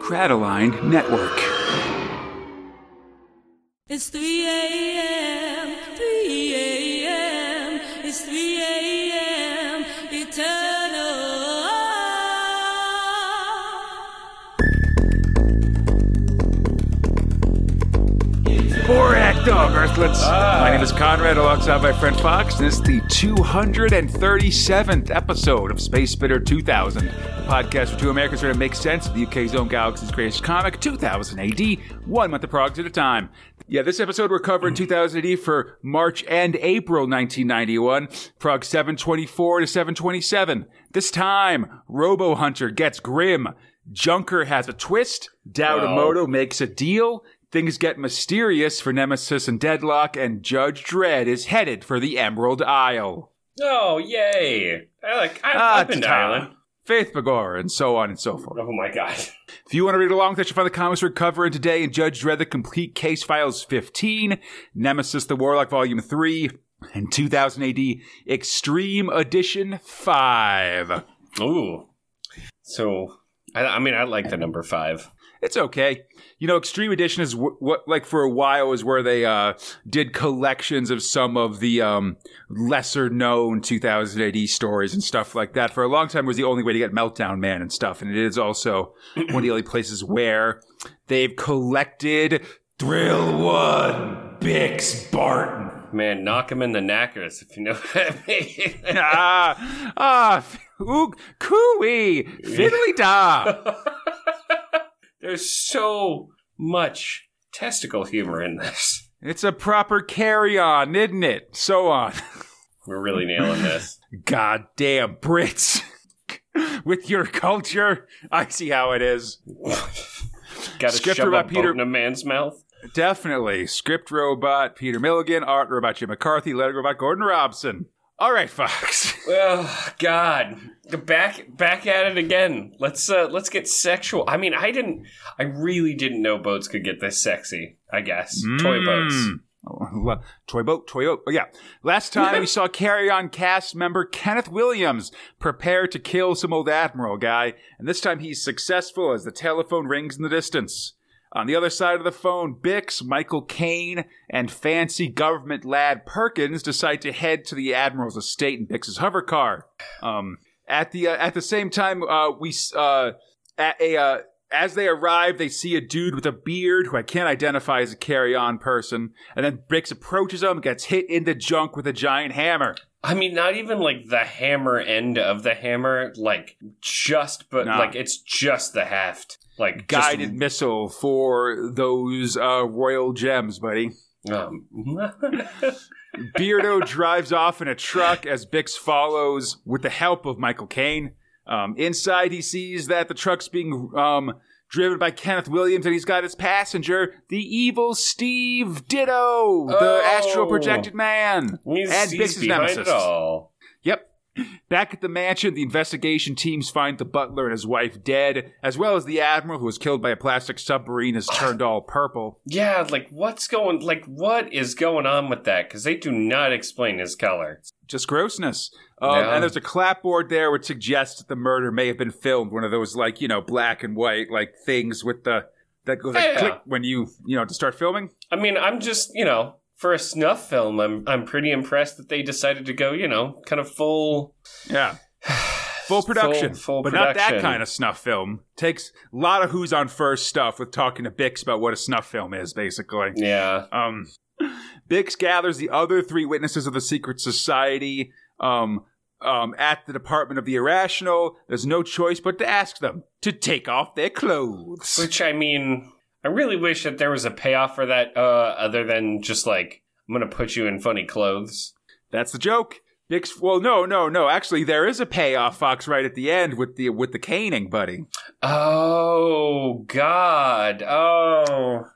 Crataline Network. It's 3 a.m., 3 a.m., it's 3 a.m., eternal. Borag Thungg Earthlets. Ah. My name is Conrad alongside my friend Fox, and this is the 237th episode of Space Spitter 2000, the podcast for two Americans try to make sense of the UK's own galaxy's greatest comic, 2000 AD, one month of progs at a time. Yeah, this episode we're covering 2000 AD for March and April 1991, prog 724 to 727. This time, Robo Hunter gets grim. Junker has a twist. Tao De Moto makes a deal. Things get mysterious for Nemesis and Deadlock, and Judge Dredd is headed for the Emerald Isle. Oh, yay! I like. I, Ah, I've been to. Faith Begor, and so on and so forth. Oh my god. If you want to read along, that you find the comics we're covering today in Judge Dredd, The Complete Case Files 15, Nemesis the Warlock Volume 3, and 2000 AD Extreme Edition 5. Ooh. So, I, I mean, I like the number five. It's okay. You know, Extreme Edition is wh- what, like, for a while is where they uh, did collections of some of the um, lesser known 2000 AD stories and stuff like that. For a long time, it was the only way to get Meltdown Man and stuff. And it is also one of the only places where they've collected Thrill One, Bix Barton. Man, knock him in the knackers if you know what I mean. ah, ah, ooh, cooey, fiddly da. There's so much testicle humor in this. It's a proper carry on, isn't it? So on. We're really nailing this. Goddamn Brits. With your culture, I see how it is. Got to Script shove a about boat Peter- in a man's mouth. Definitely. Script robot Peter Milligan, art robot Jim McCarthy, letter robot Gordon Robson. All right, Fox. Oh God, back back at it again. Let's uh let's get sexual. I mean, I didn't. I really didn't know boats could get this sexy. I guess toy boats. Mm. Oh, Toy boat, toy boat. Oh, yeah. Last time we saw Carry On cast member Kenneth Williams prepare to kill some old Admiral guy, and this time he's successful as the telephone rings in the distance. On the other side of the phone, Bix, Michael Caine, and fancy government lad Perkins decide to head to the Admiral's estate in Bix's hover car. Um, at the uh, at the same time, uh, we uh, at a uh, as they arrive, they see a dude with a beard who I can't identify as a carry-on person, and then Bix approaches him, and gets hit in the junk with a giant hammer. I mean, not even like the hammer end of the hammer, like just, but Nah. like it's just the heft, like Guided missile for those uh, royal gems, buddy. Um, Beardo drives off in a truck as Bix follows with the help of Michael Caine. Um, inside, he sees that the truck's being um, driven by Kenneth Williams, and he's got his passenger, the evil Steve Ditto, the Oh. astral projected man, and Bix's nemesis. It all. Yep. Back at the mansion, the investigation teams find the butler and his wife dead, as well as the admiral who was killed by a plastic submarine has turned all purple. Yeah, like what's going, like what is going on with that? Because they do not explain his color. Just grossness. Um. And there's a clapboard there which suggests that the murder may have been filmed. One of those like you know black and white like things with the that goes like Yeah. click when you you know to start filming. I mean, I'm just, you know, for a snuff film, I'm I'm pretty impressed that they decided to go, you know, kind of full Yeah. Full production, full but not that kind of snuff film. Takes a lot of who's on first stuff with talking to Bix about what a snuff film is, basically. Yeah. Um, Bix gathers the other three witnesses of the secret society um, um, at the Department of the Irrational. There's no choice but to ask them to take off their clothes. Which I mean, I really wish that there was a payoff for that, uh, other than just like I'm gonna put you in funny clothes. That's the joke. Bix, well, no, no, no. Actually, there is a payoff, Fox, right at the end with the with the caning, buddy. Oh God! Oh,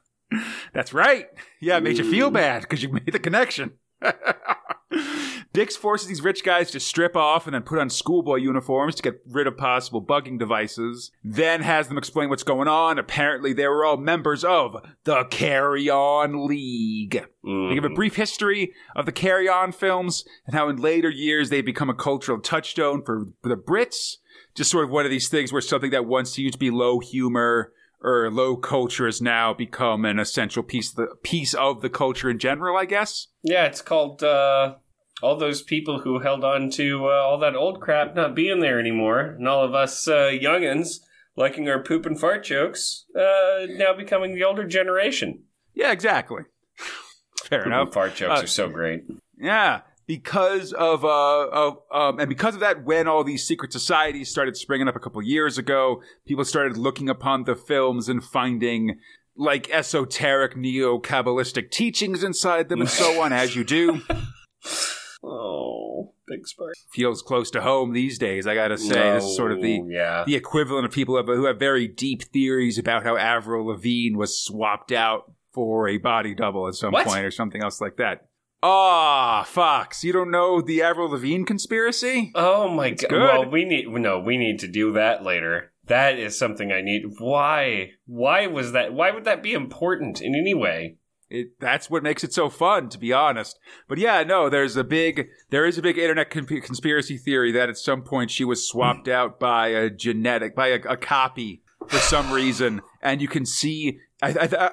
That's right. Yeah, it made you feel bad because you made the connection. Bix forces these rich guys to strip off and then put on schoolboy uniforms to get rid of possible bugging devices. Then has them explain what's going on. Apparently, they were all members of the Carry On League. They give a brief history of the Carry On films and how in later years they become a cultural touchstone for the Brits. Just sort of one of these things where something that once used to be low humor or low culture has now become an essential piece of the piece of the culture in general. I guess. Yeah, it's called uh, all those people who held on to uh, all that old crap not being there anymore, and all of us uh, youngins liking our poop and fart jokes uh, now becoming the older generation. Yeah, exactly. Fair Poop enough. and fart jokes Uh, are so great. Yeah, because of uh of um and because of that, when all these secret societies started springing up a couple years ago, people started looking upon the films and finding like esoteric neo kabbalistic teachings inside them and so on, as you do. Oh, big spark. Feels close to home these days. I gotta say, this is sort of the yeah. the equivalent of people who have, very deep theories about how Avril Lavigne was swapped out for a body double at some What? point or something else like that. Ah, Fox, you don't know the Avril Lavigne conspiracy? Oh my god! good. Well, we need no, we need to do that later. That is something I need. Why? Why was that? Why would that be important in any way? It, that's what makes it so fun, to be honest. But yeah, no, there's a big, there is a big internet con- conspiracy theory that at some point she was swapped out by a genetic, by a, a copy for some reason, and you can see. I,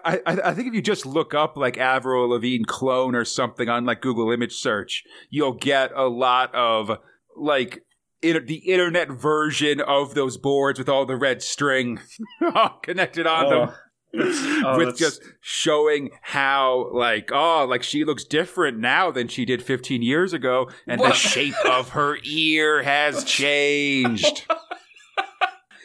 I, I, I think if you just look up like Avril Lavigne clone or something on like Google image search, you'll get a lot of like the internet version of those boards with all the red string connected on them oh. Oh, with that's- just showing how like oh like she looks different now than she did 15 years ago and the shape of her ear has changed.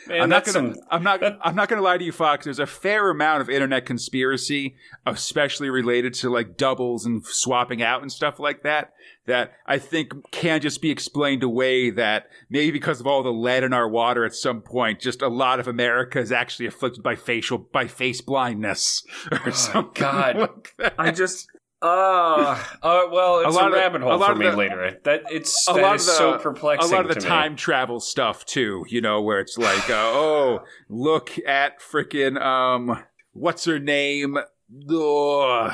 Man, i'm not gonna some- i'm not i'm not gonna lie to you fox there's a fair amount of internet conspiracy especially related to like doubles and swapping out and stuff like that that i think can just be explained away that maybe because of all the lead in our water at some point just a lot of america is actually afflicted by facial by face blindness or something Oh, God. like. I just. Uh, uh, well, it's a, lot of the- rabbit a hole lot for me the- later. That it's a that lot of the so perplexing. a lot of the to me. time travel stuff too you know where it's like uh, oh look at frickin' um what's her name Ugh.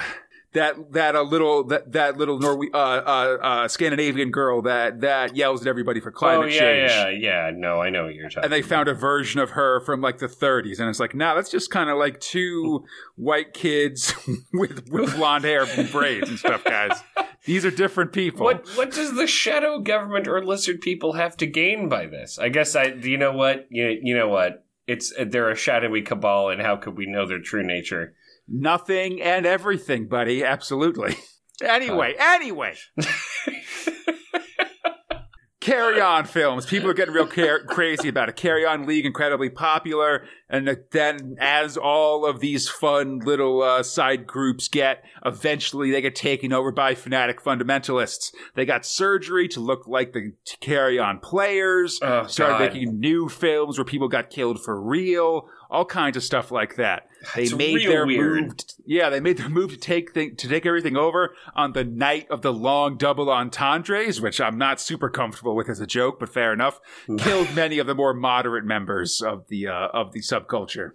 That that a little that that little Norwe- uh, uh, uh, Scandinavian girl that that yells at everybody for climate Oh yeah, change. yeah, yeah. No, I know what you're talking. And they found a version of her from like the 30s, and it's like, now that's just kind of like two white kids with with blonde hair and braids and stuff, guys. These are different people. What what does the shadow government or lizard people have to gain by this? I guess I. You know what? You you know what? It's they're a shadowy cabal, and how could we know their true nature? Nothing and everything, buddy. Absolutely. Anyway, anyway. Carry On films. People are getting real car- crazy about it. Carry On League, incredibly popular. And then, as all of these fun little uh, side groups get, eventually they get taken over by fanatic fundamentalists. They got surgery to look like the Carry On players. Oh, started God. making new films where people got killed for real. All kinds of stuff like that. They It's made their weird. move. Yeah, they made their move to take thing, to take everything over on the night of the long double entendres, which I'm not super comfortable with as a joke, but fair enough. Killed many of the more moderate members of the uh, of the subculture.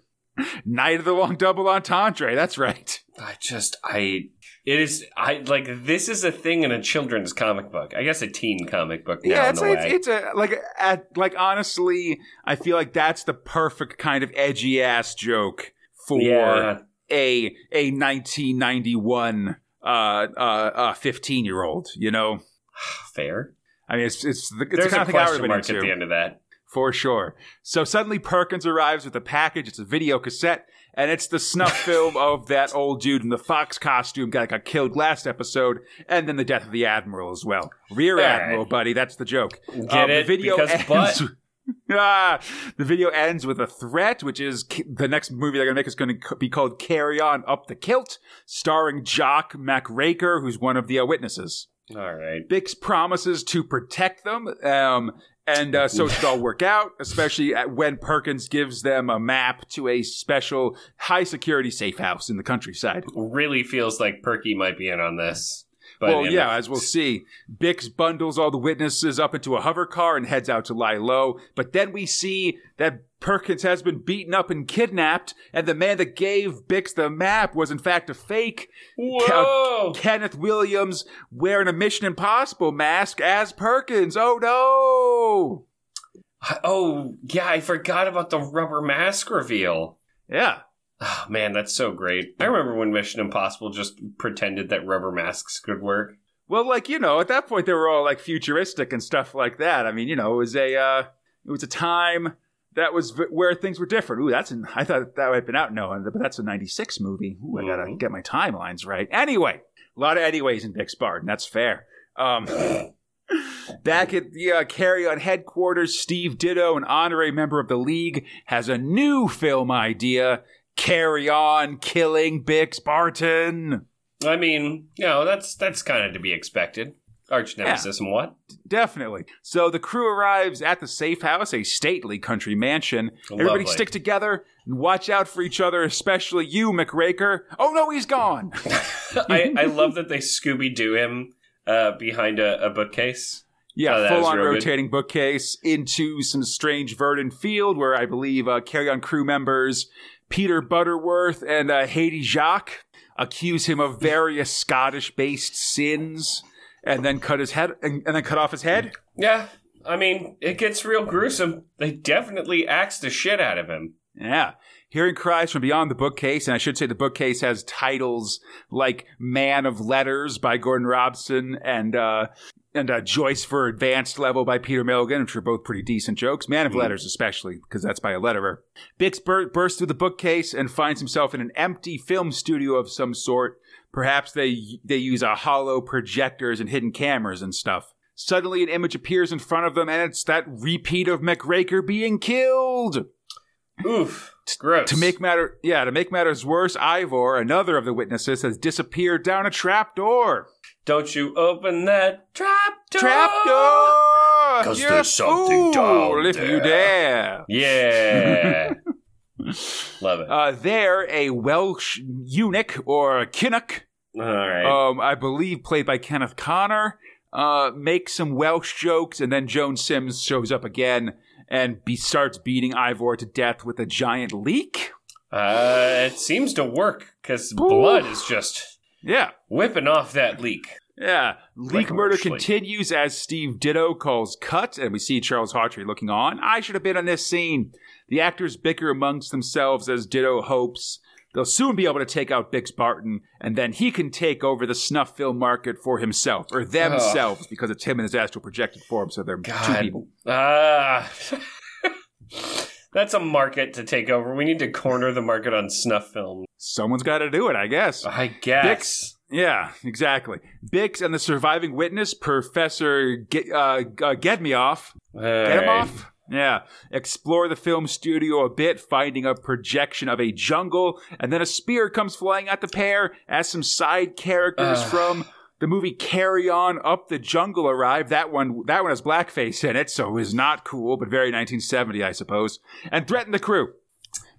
Night of the long double entendre. That's right. I just I. It is I like this is a thing in a children's comic book. I guess a teen comic book now yeah, in it's a it's, a like at like honestly, I feel like that's the perfect kind of edgy ass joke for yeah. a a 1991 uh uh uh 15 year old. You know, Fair. I mean, it's it's the, it's There's the kind a of thing I would have question been mark into. at the end of that. For sure. So suddenly Perkins arrives with a package. It's a video cassette, and it's the snuff film of that old dude in the Fox costume got, that got killed last episode, and then the death of the Admiral as well. Rear right. Admiral, buddy. That's the joke. Get Um, it? The video Because ends. butt. Ah, the video ends with a threat, which is the next movie they're going to make is going to be called Carry On Up the Kilt, starring Jock MacRaker, who's one of the uh, witnesses. All right. Bix promises to protect them, um, and uh, so it should all work out. Especially when Perkins gives them a map to a special high security safe house in the countryside. Really feels like Perky might be in on this. But well, yeah, as we'll see, Bix bundles all the witnesses up into a hover car and heads out to lie low. But then we see that Perkins has been beaten up and kidnapped, and the man that gave Bix the map was in fact a fake. Uh, Whoa! Kenneth Williams wearing a Mission Impossible mask as Perkins. Oh no! Oh, yeah, I forgot about the rubber mask reveal. Yeah. Oh, man, that's so great. I remember when Mission Impossible just pretended that rubber masks could work. Well, like you know, at that point they were all like futuristic and stuff like that. I mean, you know, it was a uh, it was a time that was v- where things were different. Ooh, that's an, I thought that have been out. No, but that's a '96 movie. Ooh, I gotta Mhm. get my timelines right. Anyway, a lot of anyways in Bix Barton. That's fair. Um, back at the uh, Carry On headquarters, Steve Ditto, an honorary member of the league, has a new film idea. Carry on killing Bix Barton. I mean, you know, that's that's kind of to be expected. Arch nemesis and what? Definitely. So the crew arrives at the safe house, a stately country mansion. Everybody stick together and watch out for each other, especially you, McRaker. Oh no, he's gone. I, I love that they Scooby Doo him uh, behind a, a bookcase. Yeah, Oh, full on real good. rotating bookcase into some strange verdant field where I believe uh, carry on crew members Peter Butterworth and uh, Hattie Jacques accuse him of various Scottish based sins and then cut his head and, and then cut off his head. Yeah, I mean, it gets real gruesome. They definitely axed the shit out of him. Yeah. Hearing cries from beyond the bookcase, and I should say the bookcase has titles like Man of Letters by Gordon Robson and uh, and uh, Joyce for Advanced Level by Peter Milligan, which are both pretty decent jokes. Man of Mm. Letters, especially, because that's by a letterer. Bix bur- bursts through the bookcase and finds himself in an empty film studio of some sort. Perhaps they they use a hollow projectors and hidden cameras and stuff. Suddenly, an image appears in front of them, and it's that repeat of McRaker being killed. Oof, gross. To make matter, yeah, to make matters worse, Ivor, another of the witnesses, has disappeared down a trap door. Don't you open that trap door? Trap door! 'Cause You're there's a something down if you there. dare. Yeah. Love it. Uh, there, a Welsh eunuch or Kinnock, All right. um, I believe played by Kenneth Connor, uh, makes some Welsh jokes, and then Joan Sims shows up again and be- starts beating Ivor to death with a giant leek. Uh, it seems to work because blood is just Yeah. whipping off that leek. Yeah, leek murder continues as Steve Ditto calls cut, and we see Charles Hawtrey looking on. I should have been on this scene. The actors bicker amongst themselves as Ditto hopes they'll soon be able to take out Bix Barton, and then he can take over the snuff film market for himself or themselves because it's him in his astral projected form. So they're two people. Ah. That's a market to take over. We need to corner the market on snuff film. Someone's got to do it, I guess. I guess. Bix, yeah, exactly. Bix and the surviving witness, Professor Ge- uh, uh, Gedmioff, Get him off. Yeah. Explore the film studio a bit, finding a projection of a jungle, and then a spear comes flying at the pair as some side characters Ugh. from the movie Carry On Up the Jungle arrived. That one that one has blackface in it, so is not cool, but very 1970, I suppose. And threaten the crew.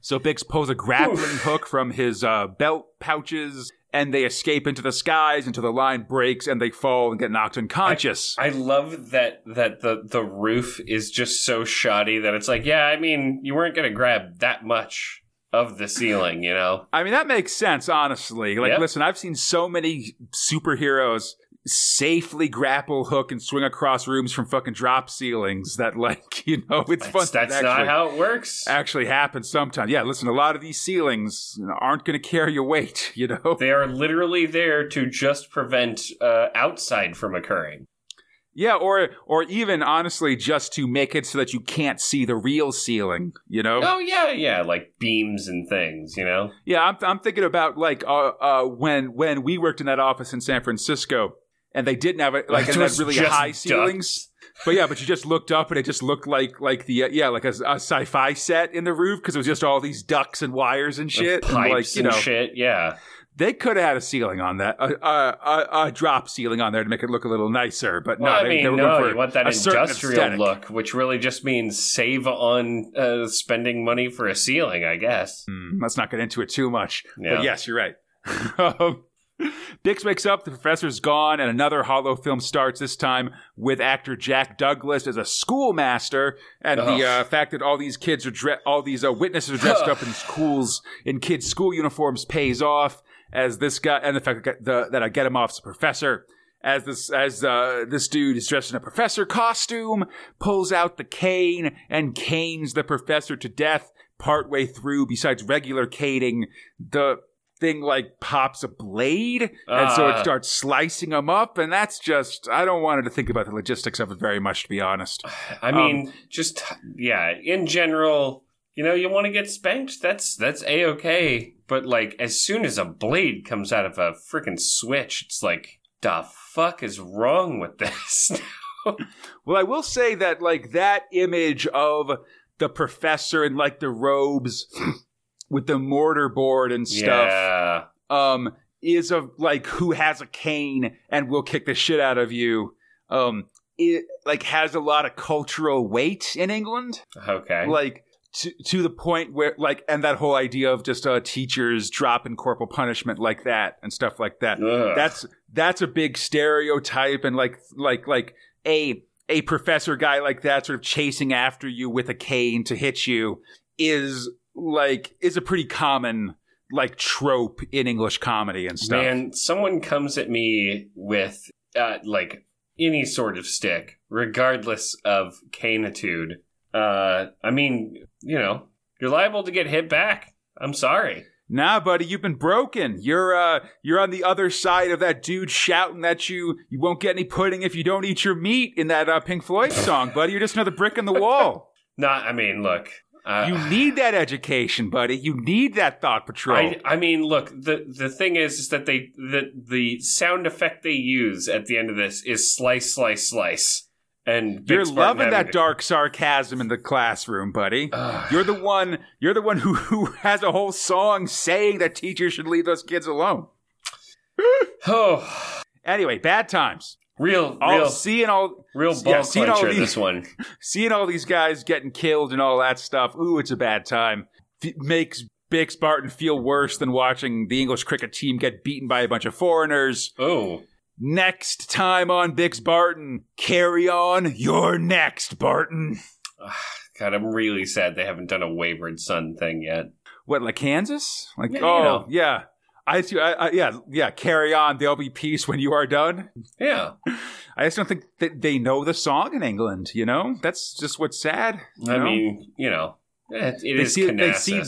So Bix pulls a grappling hook from his uh, belt pouches, and they escape into the skies until the line breaks and they fall and get knocked unconscious. I love that that the the roof is just so shoddy that it's like, yeah, I mean, you weren't gonna grab that much of the ceiling, you know? I mean, that makes sense, honestly. Like, Yep. listen, I've seen so many superheroes safely grapple, hook, and swing across rooms from fucking drop ceilings that, like, you know, it's fun. That's, that's to not actually, how it works. actually happens sometimes. Yeah, listen, a lot of these ceilings you know, aren't going to carry your weight, you know? They are literally there to just prevent uh, outside from occurring. Yeah, or or even honestly, just to make it so that you can't see the real ceiling, you know? Oh yeah, yeah, like beams and things, you know. Yeah, I'm, I'm thinking about like uh, uh, when when we worked in that office in San Francisco, and they didn't have it like It had really high ceilings. But yeah, but you just looked up and it just looked like like the uh, yeah like a, a sci-fi set in the roof because it was just all these ducts and wires and shit. Pipes and, and, like you know, shit. Yeah. They could have had a ceiling on that, a, a, a, a drop ceiling on there to make it look a little nicer. But Well, no, I they, mean, they were no, you want that industrial look, which really just means save on uh, spending money for a ceiling, I guess. Hmm, let's not get into it too much. Yeah. But yes, you're right. Um, Bix wakes up, the professor's gone, and another hollow film starts, this time with actor Jack Douglas as a schoolmaster. And the uh, fact that all these kids are, dre- all these uh, witnesses are dressed up in schools, in kids' school uniforms pays off, as this guy, and the fact that, the, that I get him off as a professor. As this, as uh, this dude is dressed in a professor costume, pulls out the cane and canes the professor to death. partway through, besides regular cating, the thing like pops a blade, and so it Ah. starts slicing them up, and that's just I don't want to think about the logistics of it very much, to be honest. I mean, just yeah. In general, you know, you want to get spanked. That's that's a okay. But like, as soon as a blade comes out of a freaking switch, it's like, the fuck is wrong with this? Well, I will say that like that image of the professor in like the robes with the mortar board and stuff Yeah. um is of like who has a cane and will kick the shit out of you um it like has a lot of cultural weight in England Okay. like to, to the point where like and that whole idea of just uh teachers dropping corporal punishment like that and stuff like that Ugh. that's that's a big stereotype and like like like a a professor guy like that sort of chasing after you with a cane to hit you is like is a pretty common like trope in English comedy and stuff. Man, someone comes at me with uh, like any sort of stick, regardless of canitude. Uh, I mean, you know, you're liable to get hit back. I'm sorry. Nah, buddy, you've been broken. You're uh you're on the other side of that dude shouting that you you won't get any pudding if you don't eat your meat in that uh, Pink Floyd song, buddy. You're just another brick in the wall. Not, I mean, look. Uh, You need that education, buddy. You need that thought patrol. I, I mean, look. the The thing is, is that they the the sound effect they use at the end of this is slice, slice, slice, and You're loving that to- dark sarcasm in the classroom, buddy. Ugh. You're the one. You're the one who who has a whole song saying that teachers should leave those kids alone. oh, Anyway, bad times. real, All real, seeing all real ball yeah, seeing all these- This one. seeing all these guys getting killed and all that stuff. Ooh, it's a bad time. F- makes Bix Barton feel worse than watching the English cricket team get beaten by a bunch of foreigners. Oh, Next time on Bix Barton, carry on. You're next, Barton. God, I'm really sad they haven't done a wayward son thing yet. What, like Kansas? Like, Yeah, you oh, know. yeah. I, see- I, yeah, yeah. Carry on. There'll be peace when you are done. Yeah, I just don't think that they know the song in England. You know, that's just what's sad. I know? mean, you know, it, it They is see- they see-.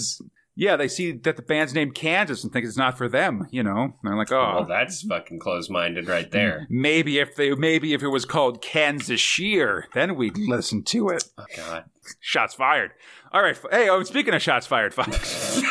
Yeah, they see that the band's named Kansas and think it's not for them. You know, And they're like, oh, Well, that's fucking close-minded right there. maybe if they, maybe if it was called Kansas Shear, then we'd listen to it. Oh God. Shots fired. All right. Hey, oh, speaking of shots fired, Fox.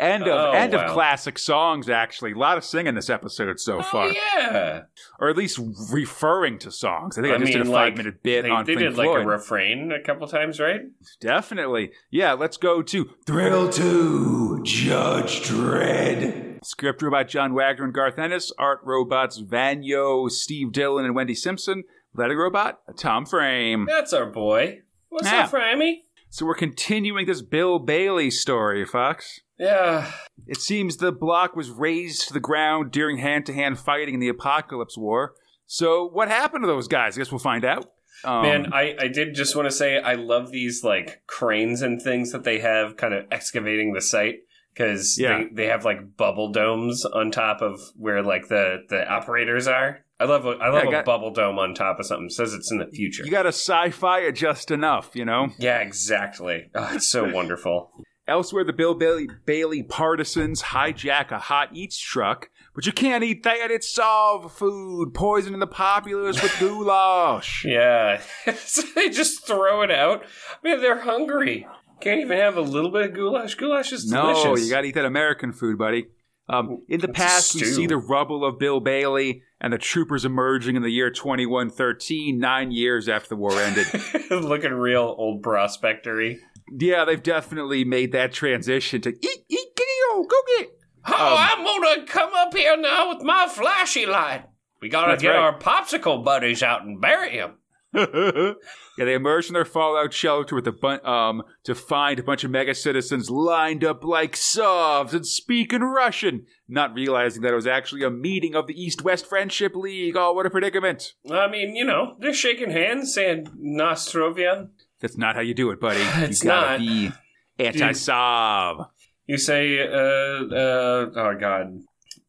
End of Oh, end wow. of classic songs. Actually, a lot of singing this episode so oh, far, Oh yeah. or at least referring to songs. I think I, I just did a five like, minute bit They, on they Pink did like a refrain a couple times, right? Definitely. Yeah, let's go to Thrill 2, Judge Dredd. Script by John Wagner and Garth Ennis. Art robots Vanyo, Steve Dillon, and Wendy Simpson. Letting robot, Tom Frame. That's our boy. What's Yeah. up, Frammy? So we're continuing this Bill Bailey story, Fox. Yeah. It seems the block was razed to the ground during hand to hand fighting in the Apocalypse War. So what happened to those guys? I guess we'll find out. Um, Man, I, I did just want to say I love these like cranes and things that they have kind of excavating the site because Yeah. they, they have like bubble domes on top of where like the, the operators are. I love a, I love Yeah, I a got- bubble dome on top of something. It says it's in the future. you got to sci-fi it just enough, you know. yeah, exactly. Oh, it's so wonderful. Elsewhere, the Bill Bailey, Bailey partisans hijack a hot eats truck, but you can't eat that. It's solve food, poisoning the populace with goulash. Yeah, So they just throw it out. Man, they're hungry. Can't even have a little bit of goulash. Goulash is delicious. No, you got to eat that American food, buddy. Um, in the a past, we see the rubble of Bill Bailey and the troopers emerging in the year 2113, nine years after the war ended. looking real old prospectory. Yeah, they've definitely made that transition to eat, eat, get go get. Oh, Um, I'm gonna come up here now with my flashy light. We gotta get right. our popsicle buddies out and bury them. yeah, they emerge from their fallout shelter with a bun- um to find a bunch of mega citizens lined up like sovs and speaking Russian, not realizing that it was actually a meeting of the East West Friendship League. Oh, what a predicament! I mean, you know, they're shaking hands, saying Nostrovia. That's not how you do it, buddy. It's you gotta not. be anti-Sov. You say, uh, uh, oh god,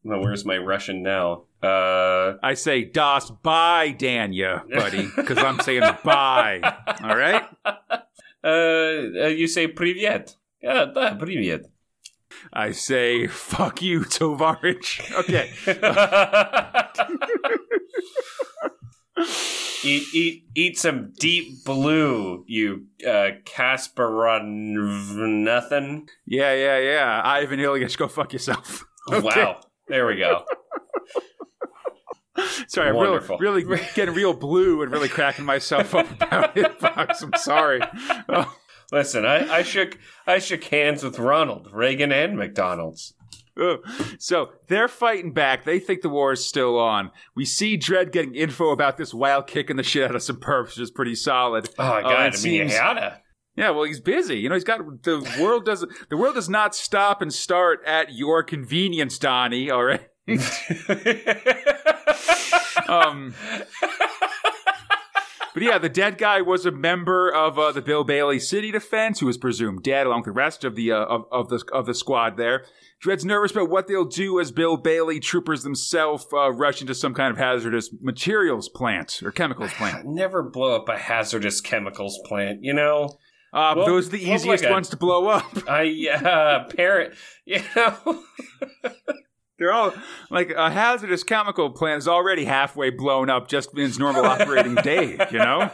well, where's my Russian now? Uh, I say das bye, Danya, buddy, because I'm saying bye. All right. uh, you say "Привет." Yeah, da, привет. I say, fuck you, Tovarich. Okay. eat, eat, eat some deep blue, you uh, Kasparon nothing. yeah, yeah, yeah. Ivan Ilyich, go fuck yourself. Okay. Wow, there we go. Sorry, I'm really, really getting real blue and really cracking myself up about it, Fox. I'm sorry. Oh, Listen, I, I shook I shook hands with Ronald Reagan and McDonald's. So they're fighting back. They think the war is still on. We see Dredd getting info about this while kicking the shit out of some perps, which is pretty solid. Oh Uh, god! it I mean, seems- gotta. Yeah, well, he's busy. You know, he's got the world doesn't the world does not stop and start at your convenience, Donnie. All right. Um, but yeah, the dead guy was a member of uh, the Bill Bailey City Defense, who was presumed dead, along with the rest of the uh, of, of the of the squad there. Dredd's nervous about what they'll do as Bill Bailey troopers themselves uh, rush into some kind of hazardous materials plant or chemicals plant. Never blow up a hazardous chemicals plant. You know, Uh, Well, those are the easiest like a- ones to blow up. I uh, parrot. You know, They're all like a hazardous chemical plant is already halfway blown up just in its normal operating day. You know.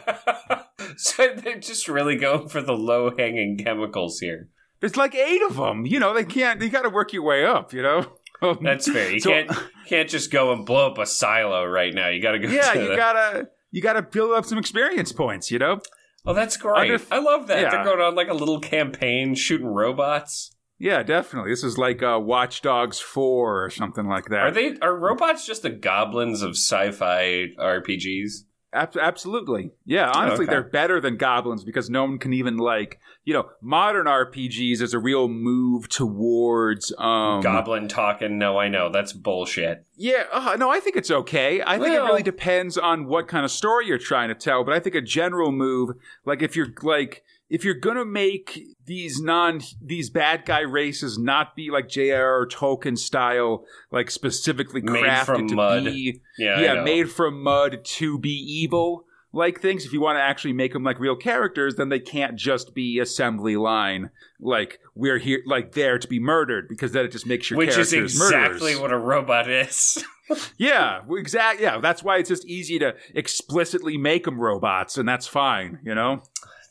so they're just really going for the low hanging chemicals here. There's like eight of them. You know, they can't. You got to work your way up. You know. Um, That's fair. You So- can't can't just go and blow up a silo right now. You got to go. yeah, to you the- gotta you gotta build up some experience points. You know. Oh, that's great. Under- I love that. Yeah. They're going on like a little campaign shooting robots. Yeah, definitely. This is like uh, Watch Dogs Four or something like that. Are they are robots just the goblins of sci-fi RPGs? Ab- absolutely. Yeah, honestly, okay. they're better than goblins because no one can even like you know modern RPGs. Is a real move towards um, Goblin talking? No, I know that's bullshit. Yeah, uh, no, I think it's okay. I think it really depends on what kind of story you're trying to tell. But I think a general move, like if you're like if you're gonna make these non these bad guy races not be like J.R.R. Tolkien style, like specifically Made crafted from to mud. be Yeah, yeah made from mud to be evil. Like things, if you want to actually make them like real characters, then they can't just be assembly line. Like we're here, like there to be murdered, because then it just makes your which is exactly murderers. what a robot is. Yeah, exactly. Yeah, that's why it's just easy to explicitly make them robots, and that's fine. You know,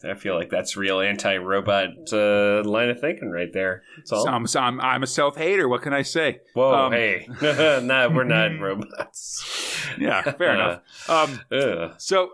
I feel like that's real anti-robot uh, line of thinking right there. So I'm, I'm I'm a self hater. What can I say? Whoa, um, hey, nah, we're not robots. Yeah, fair enough. Um, Ugh, so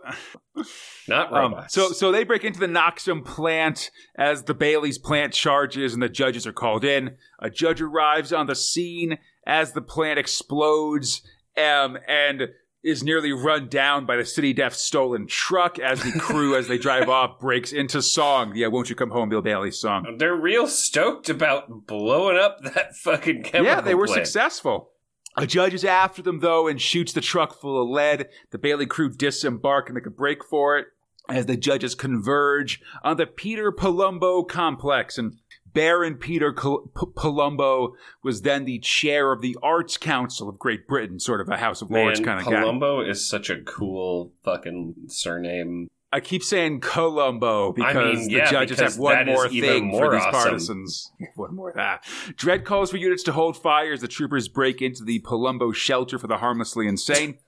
not um, robots. so so they break into the Noxum plant as the Bailey's plant charges, and the judges are called in. A judge arrives on the scene as the plant explodes, um, and is nearly run down by the city def stolen truck as the crew, as they drive off, breaks into song. Yeah, won't you come home, Bill Bailey song. They're real stoked about blowing up that fucking chemical Yeah, they were plant. successful. A judge is after them though and shoots the truck full of lead. The Bailey crew disembark and make a break for it as the judges converge on the Peter Palumbo complex. And Baron Peter Col- P- Palumbo was then the chair of the Arts Council of Great Britain, sort of a House of Lords kind of guy. Palumbo is such a cool fucking surname. I keep saying Columbo because I mean, yeah, the judges have one more thing more for these awesome. partisans. One more that. Dredd calls for units to hold fire as the troopers break into the Palumbo shelter for the harmlessly insane.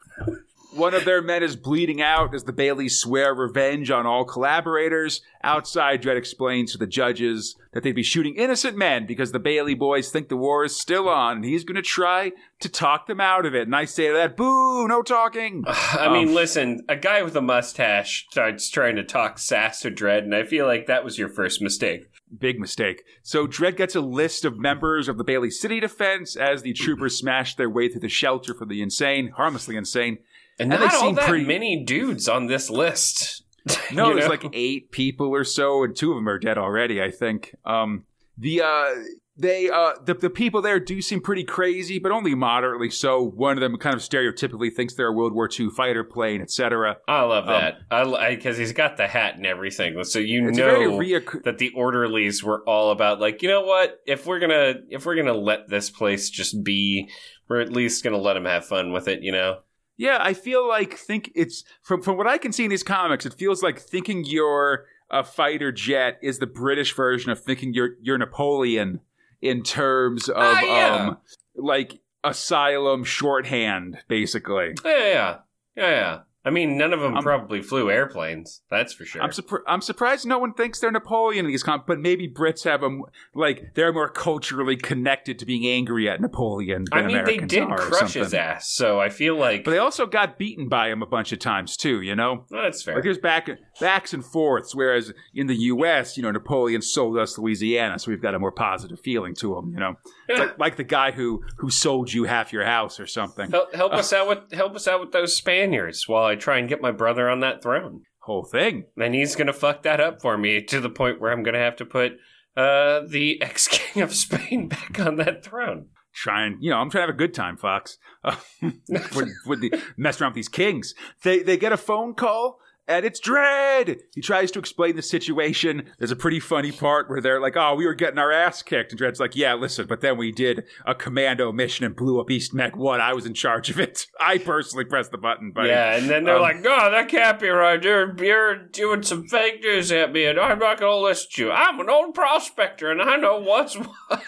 One of their men is bleeding out as the Baileys swear revenge on all collaborators. Outside, Dredd explains to the judges that they'd be shooting innocent men because the Bailey boys think the war is still on, and he's going to try to talk them out of it. And I say to that, boo, no talking. I mean, um, listen, a guy with a mustache starts trying to talk sass to Dredd, and I feel like that was your first mistake. Big mistake. So Dredd gets a list of members of the Bailey City Defense as the troopers smash their way through the shelter for the insane, harmlessly insane. And, And not all that pretty- many dudes on this list. No, there's know? like eight people or so, and two of them are dead already. I think. Um, the uh, they uh, the the people there do seem pretty crazy, but only moderately so. One of them kind of stereotypically thinks they're a World War II fighter plane, etc. I love Um, that. I because he's got the hat and everything, so you It's a very know reoccur- that the orderlies were all about like, you know what? If we're gonna if we're gonna let this place just be, we're at least gonna let them have fun with it. You know? Yeah, I feel like think it's from from what I can see in these comics, it feels like thinking you're a fighter jet is the British version of thinking you're you're Napoleon in terms of Ah, yeah. um like asylum shorthand, basically. Yeah, yeah, yeah, yeah. I mean, none of them probably flew airplanes. That's for sure. I'm, surpri- I'm surprised no one thinks they're Napoleon in these com but maybe Brits have them like they're more culturally connected to being angry at Napoleon. Than I mean, Americans they did crush his ass, so I feel like but they also got beaten by him a bunch of times too. You know, Well, that's fair. like there's back backs and forths. Whereas in the U.S., you know, Napoleon sold us Louisiana, so we've got a more positive feeling to him. You know. Like, like the guy who who sold you half your house or something. Help, help us out with help us out with those Spaniards while I try and get my brother on that throne. Whole thing. And he's gonna fuck that up for me to the point where I'm gonna have to put uh, the ex king of Spain back on that throne. trying, you know, I'm trying to have a good time, Fox. Uh, with, with the mess around with these kings. They they get a phone call and it's Dredd. He tries to explain the situation. There's a pretty funny part where they're like, "Oh, we were getting our ass kicked," and Dredd's like, "Yeah, listen, but then we did a commando mission and blew up East Meg One. I was in charge of it. I personally pressed the button, but Yeah, and then they're Um, like, "No, that can't be right. You're you're doing some fake news at me, and I'm not gonna listen to you. I'm an old prospector, and I know what's what."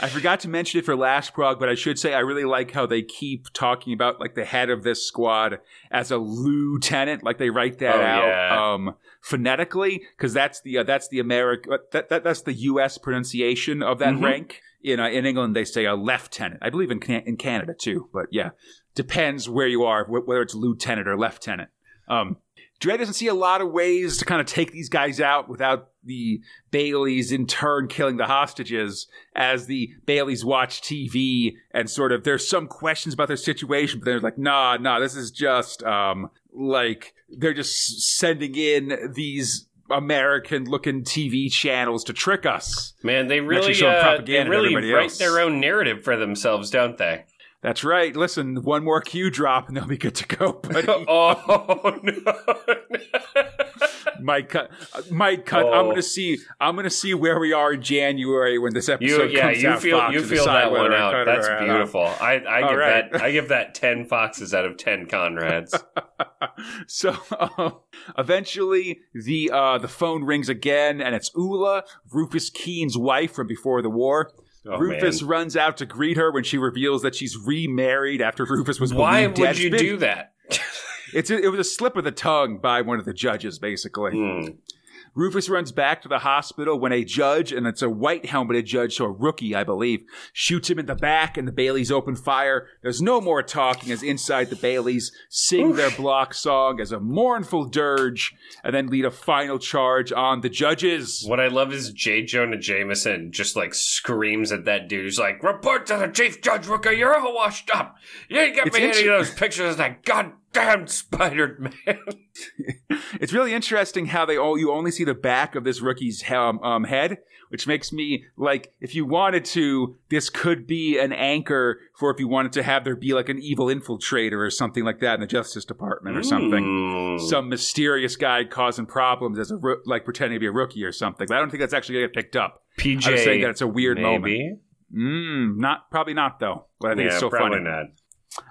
I forgot to mention it for last prog, but I should say I really like how they keep talking about like the head of this squad as a lieutenant, like they write that Oh, out yeah. um, phonetically because that's the uh, that's the American that, that that's the U.S. pronunciation of that Mhm. rank. In uh, in England, they say a lieutenant. I believe in Can- in Canada too, but yeah, depends where you are, wh- whether it's lieutenant or lieutenant. Um, Dredd doesn't see a lot of ways to kind of take these guys out without the Baileys in turn killing the hostages as the Baileys watch TV and sort of there's some questions about their situation, but they're like, nah, nah, this is just um like they're just sending in these American looking TV channels to trick us. Man, they really uh, they really write else. their own narrative for themselves, don't they? That's right. Listen, one more cue drop and they'll be good to go. But oh no! might cut, might cut. I'm Oh. gonna see. I'm gonna see where we are in January when this you episode yeah, comes you out. feel Fox, you feel that one out. That's beautiful. I I give right. that I give that ten foxes out of ten Conrads. so um, eventually the uh, the phone rings again and it's Ula, Rufus Keen's wife from before the war. Oh, Rufus man. runs out to greet her when she reveals that she's remarried after Rufus was Why believed would dead. you It's do that? It's a, it was a slip of the tongue by one of the judges, basically. Hmm. Rufus runs back to the hospital when a judge, and it's a white helmeted judge, so a rookie, I believe, shoots him in the back, and the Baileys open fire. There's no more talking as inside the Baileys sing their block song as a mournful dirge, and then lead a final charge on the judges. What I love is J. Jonah Jameson just like screams at that dude. He's like, "Report to the chief judge, Rooker. You're all washed up. You ain't get It's me any of those pictures of that goddamn Spider Man." It's really interesting how they all you only see the back of this rookie's um, um, head, which makes me like if you wanted to, this could be an anchor for if you wanted to have there be like an evil infiltrator or something like that in the Justice Department or something. Hmm. Some mysterious guy causing problems as a like pretending to be a rookie or something. But I don't think that's actually gonna get picked up. PJ. I was saying that it's a weird moment. maybe. Mm, not probably not though. But I think yeah, it's so probably funny. not.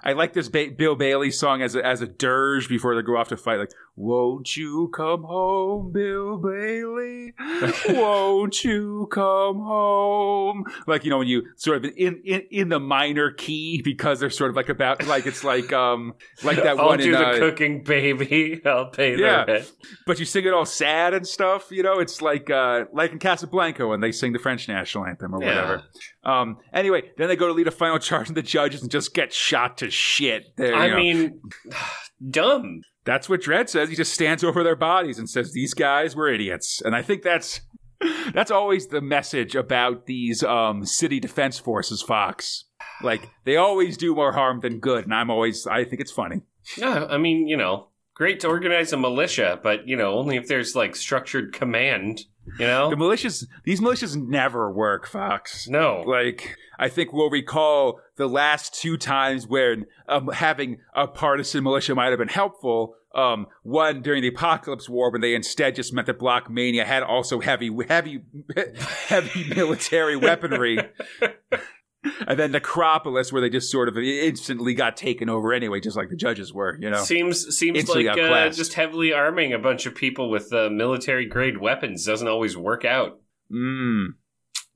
I like this ba- Bill Bailey song as a, as a dirge before they go off to fight. Like, won't you come home, Bill Bailey? won't you come home? Like you know when you sort of in in, in the minor key because they're sort of like about like it's like um like that I'll one do in the uh, cooking, baby. I'll pay Yeah. the rent. but you sing it all sad and stuff. You know, it's like uh like in Casablanca when they sing the French national anthem or Yeah. whatever. Um. Anyway, then they go to lead a final charge of the judges and just get shot to shit. There, I know. mean, dumb. That's what Dredd says. He just stands over their bodies and says, "These guys were idiots." And I think that's that's always the message about these um, city defense forces. Fox, like they always do more harm than good, and I'm always I think it's funny. No, I mean, you know, great to organize a militia, but you know, only if there's like structured command. You know, The militias, these militias never work, Fox. no. Like I think we'll recall the last two times when um, having a partisan militia might have been helpful. Um, one during the Apocalypse War, when they instead just meant that Block Mania had also heavy, heavy, heavy military weaponry. and then Necropolis, where they just sort of instantly got taken over anyway, just like the judges were. You know, Seems seems Instantly like uh, just heavily arming a bunch of people with uh, military grade weapons doesn't always work out. Mm.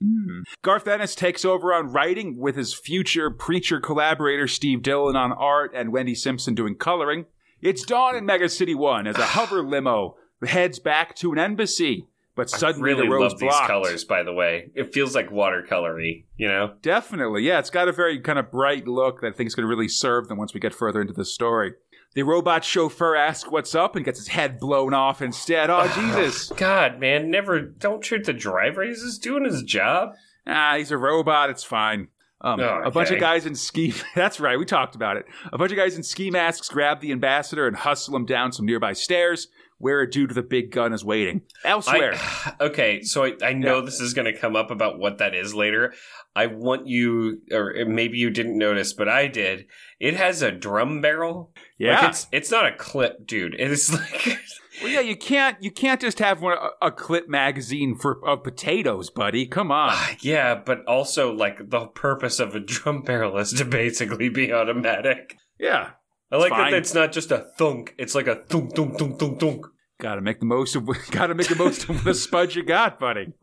Mm. Garth Ennis takes over on writing with his future preacher collaborator Steve Dillon on art and Wendy Simpson doing coloring. It's dawn in Mega City 1 as a hover limo heads back to an embassy, but suddenly really the road's love these colors, by the way. It feels like watercolory, you know? Definitely, yeah. It's got a very kind of bright look that I think is going to really serve them once we get further into the story. The robot chauffeur asks what's up and gets his head blown off instead. Oh, Jesus. God, man, never don't shoot the driver. He's just doing his job. Ah, he's a robot. It's fine. Um, Oh, A bunch of guys in ski. That's right. We talked about it. A bunch of guys in ski masks grab the ambassador and hustle him down some nearby stairs, where a dude with a big gun is waiting. Elsewhere, I, okay, so I, I know Yeah. this is going to come up about what that is later. I want you, or maybe you didn't notice, but I did. It has a drum barrel. yeah. Like it's it's not a clip, dude. It is like well, yeah. You can't. You can't just have one a, a clip magazine for of potatoes, buddy. Come on. Ah, yeah, but also like the purpose of a drum barrel is to basically be automatic. yeah. I like fine. that it's not just a thunk; it's like a thunk, thunk, thunk, thunk, thunk. Got to make the most of. Got to make the most of the spud you got, buddy.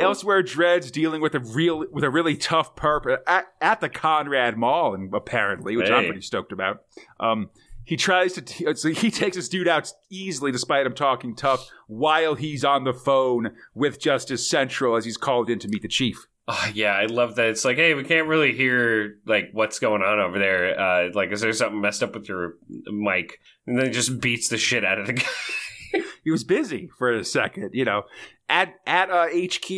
Elsewhere, Dredd's dealing with a real with a really tough perp at, at the Conrad Mall, and apparently, which I'm pretty stoked about. Um, he tries to t- so he takes this dude out easily, despite him talking tough, while he's on the phone with Justice Central as he's called in to meet the chief. Oh, yeah, I love that. It's like, hey, we can't really hear like what's going on over there. Uh, like, is there something messed up with your mic? And then he just beats the shit out of the guy. He was busy for a second, you know. At at uh, HQ,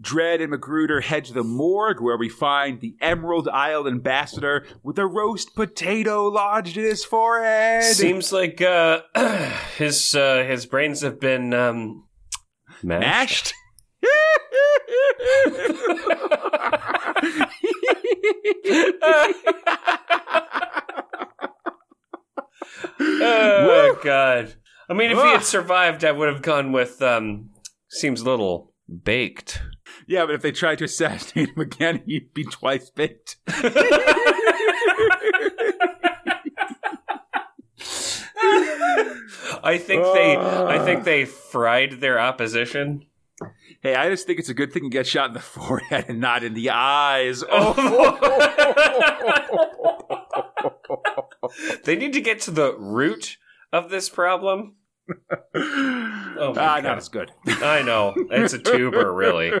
Dredd and McGruder head to the morgue where we find the Emerald Isle ambassador with a roast potato lodged in his forehead. Seems like uh, his uh, his brains have been um, mashed. mashed. Oh god! I mean, if he had survived, I would have gone with um, seems a little baked. yeah, but if they tried to assassinate him again, he'd be twice baked. I think they I think they fried their opposition. Hey, I just think it's a good thing to get shot in the forehead and not in the eyes. Oh, they need to get to the root of this problem. Oh my ah, God. not as good. I know it's a tuber, really.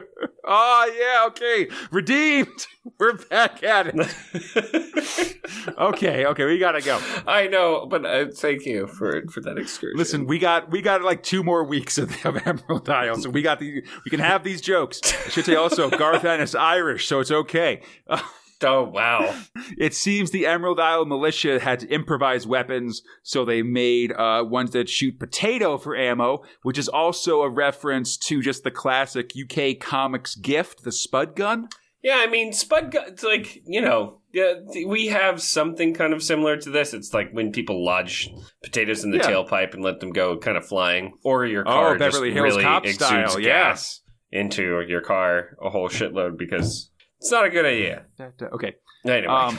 Oh yeah, okay, redeemed. We're back at it. Okay, okay, we gotta go. I know, but uh, thank you for for that excursion. Listen, we got we got like two more weeks of, of Emerald Isle, so we got the we can have these jokes. I should say also Garth Ennis Irish, so it's okay. Uh, oh wow, it seems the Emerald Isle militia had to improvise weapons, so they made uh, ones that shoot potato for ammo, which is also a reference to just the classic UK comics gift, the Spud gun. yeah. I mean, Spud, gun, it's like you know, yeah, we have something kind of similar to this. It's like when people lodge potatoes in the Yeah. tailpipe and let them go, kind of flying, or your car Oh, Beverly just Hills really Cop exudes style, gas into your car a whole shitload because it's not a good idea. Okay. Anyway, Um,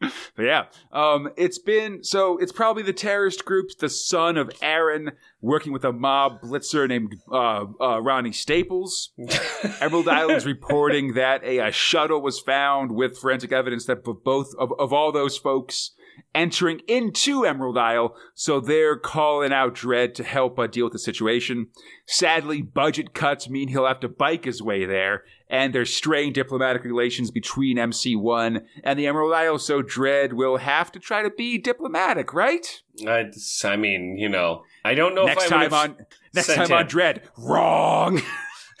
but yeah, um, it's been so it's probably the terrorist group's the son of Aaron working with a mob blitzer named uh, uh, Ronnie Staples. Emerald Island's reporting that a, uh shuttle was found with forensic evidence that both of, of all those folks entering into Emerald Isle, so they're calling out Dredd to help uh, deal with the situation. Sadly, budget cuts mean he'll have to bike his way there, and there's strained diplomatic relations between MC1 and the Emerald Isle, so Dredd will have to try to be diplomatic, right? I, I mean, you know, I don't know next if I time on next time on him. Dredd, wrong.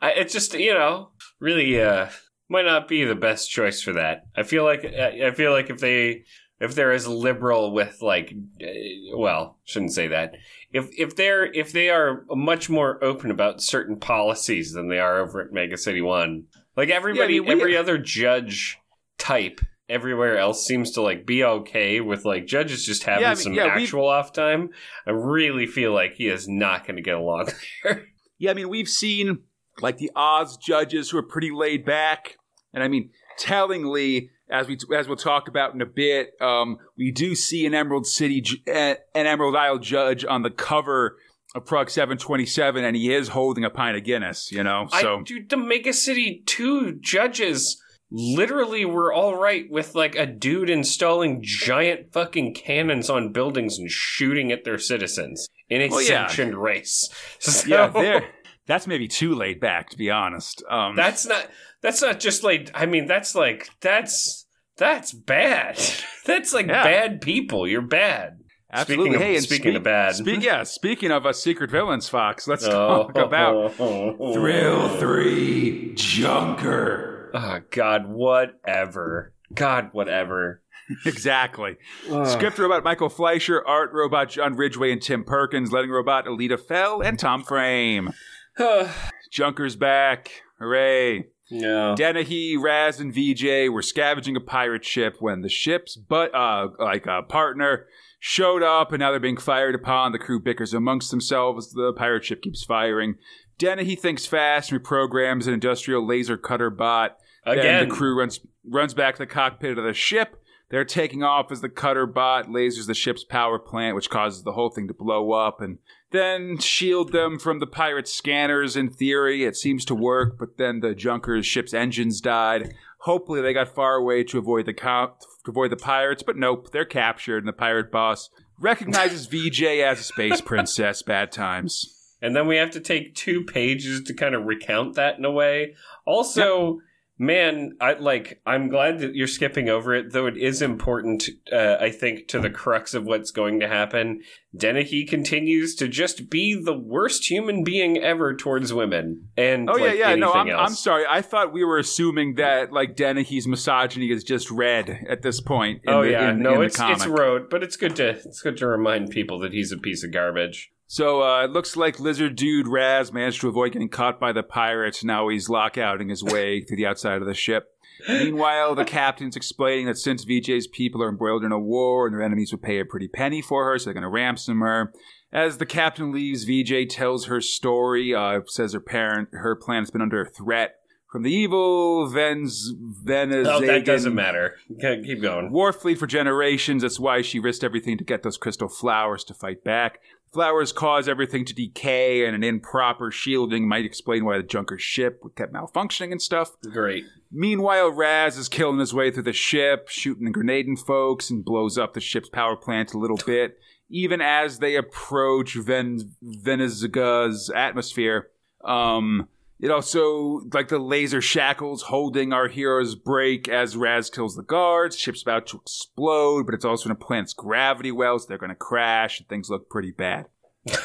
I, it's just you know really uh might not be the best choice for that. I feel like I feel like if they if they're as liberal with like uh, well shouldn't say that if if they're if they are much more open about certain policies than they are over at Mega City One like everybody Yeah, I mean, we- every other judge type everywhere else seems to like be okay with like judges just having Yeah, I mean, some yeah, actual off time. I really feel like he is not going to get along there. Yeah, I mean, we've seen like the Oz judges who are pretty laid back. And I mean, tellingly, as we as we'll talk about in a bit, um, we do see an Emerald City, eh, an Emerald Isle judge on the cover of Twenty Seven, and he is holding a pint of Guinness. You know, so I, dude, the Mega City 2 judges literally were all right with like a dude installing giant fucking cannons on buildings and shooting at their citizens in a Well, yeah. sanctioned race. So, yeah, there. That's maybe too laid back, to be honest. Um, that's not that's not just like I mean that's like that's that's bad. that's like Yeah. bad people. You're bad. absolutely. Speaking of, hey, and speaking speak- of bad. Speak, yeah, speaking of uh, secret villains, Fox. Let's Oh, talk about Thrill Three Junker. Oh God, whatever. God, whatever. exactly. Script robot Michael Fleisher, art robot John Ridgway and Tim Perkins, letting robot Ellie de Ville and Tom Frame. Junker's back. Hooray. No. Dennehy, Raz, and VJ were scavenging a pirate ship when the ship's but uh like a partner showed up and now they're being fired upon. The crew bickers amongst themselves. The pirate ship keeps firing. Dennehy thinks fast and reprograms an industrial laser cutter bot. Then Again. the crew runs runs back to the cockpit of the ship. They're taking off as the cutter bot lasers the ship's power plant, which causes the whole thing to blow up and then shield them from the pirate scanners. In theory, it seems to work, but then the Junker's ship's engines died. Hopefully, they got far away to avoid the co- to avoid the pirates, but nope, they're captured, and the pirate boss recognizes VJ as a space princess. Bad times. and then we have to take two pages to kind of recount that in a way. Also, man, I like. I'm glad that you're skipping over it, though. It is important, uh, I think, to the crux of what's going to happen. Dennehy continues to just be the worst human being ever towards women, and Oh yeah, like, yeah. No, I'm, I'm sorry. I thought we were assuming that like Dennehy's misogyny is just red at this point. In oh the, yeah, in, no, in it's it's road, but it's good to it's good to remind people that he's a piece of garbage. So uh, it looks like Lizard Dude Raz managed to avoid getting caught by the pirates. Now he's lockouting his way to the outside of the ship. Meanwhile, the captain's explaining that since VJ's people are embroiled in a war and their enemies would pay a pretty penny for her, so they're going to ransom her. As the captain leaves, VJ tells her story. Uh, says her parent, her planet's been under threat from the evil Venz Venezuelan. Oh, that doesn't matter. Okay, Keep going. War fleet for generations. That's why she risked everything to get those crystal flowers to fight back. Flowers cause everything to decay, and an improper shielding might explain why the Junker's ship kept malfunctioning and stuff. Great. Meanwhile, Raz is killing his way through the ship, shooting and grenading folks, and blows up the ship's power plant a little bit. Even as they approach Ven- Venezuela's atmosphere, um, it also, like the laser shackles holding our heroes break as Raz kills the guards. Ship's about to explode, but it's also in a planet's gravity well, so they're going to crash, and things look pretty bad.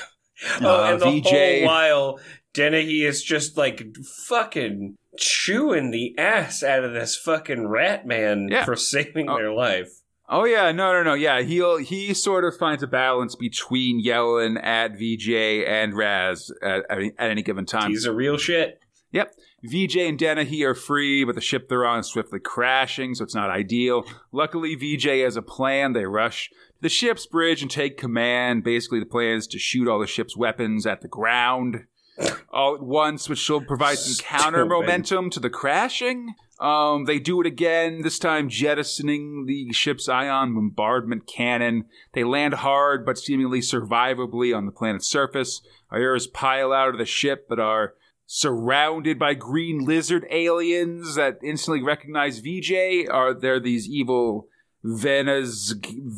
Oh, Uh, and the VJ whole while, Dennehy is just like fucking chewing the ass out of this fucking rat man Yeah. for saving Oh. their life. Oh yeah, no, no, no, yeah. He'll he sort of finds a balance between yelling at VJ and Raz at, at, at any given time. He's a real shit. Yep. VJ and Dennehy are free, but the ship they're on is swiftly crashing, so it's not ideal. Luckily, VJ has a plan. They rush to the ship's bridge and take command. Basically, the plan is to shoot all the ship's weapons at the ground all at once, which will provide some counter momentum to the crashing. Um, they do it again, this time jettisoning the ship's ion bombardment cannon. They land hard, but seemingly survivably on the planet's surface. Our heroes pile out of the ship, but are surrounded by green lizard aliens that instantly recognize VJ. Are there these evil Venez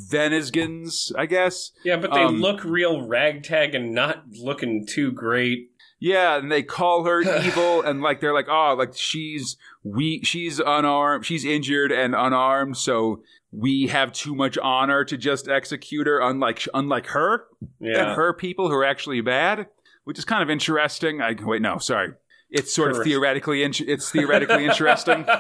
Venezgans, I guess? Yeah, but they Um, look real ragtag and not looking too great. Yeah, and they call her evil, and like they're like, oh, like she's we she's unarmed, she's injured and unarmed, so we have too much honor to just execute her. Unlike unlike her Yeah. and her people who are actually bad, which is kind of interesting. I wait, no, sorry, it's sort of theoretically in, it's theoretically interesting.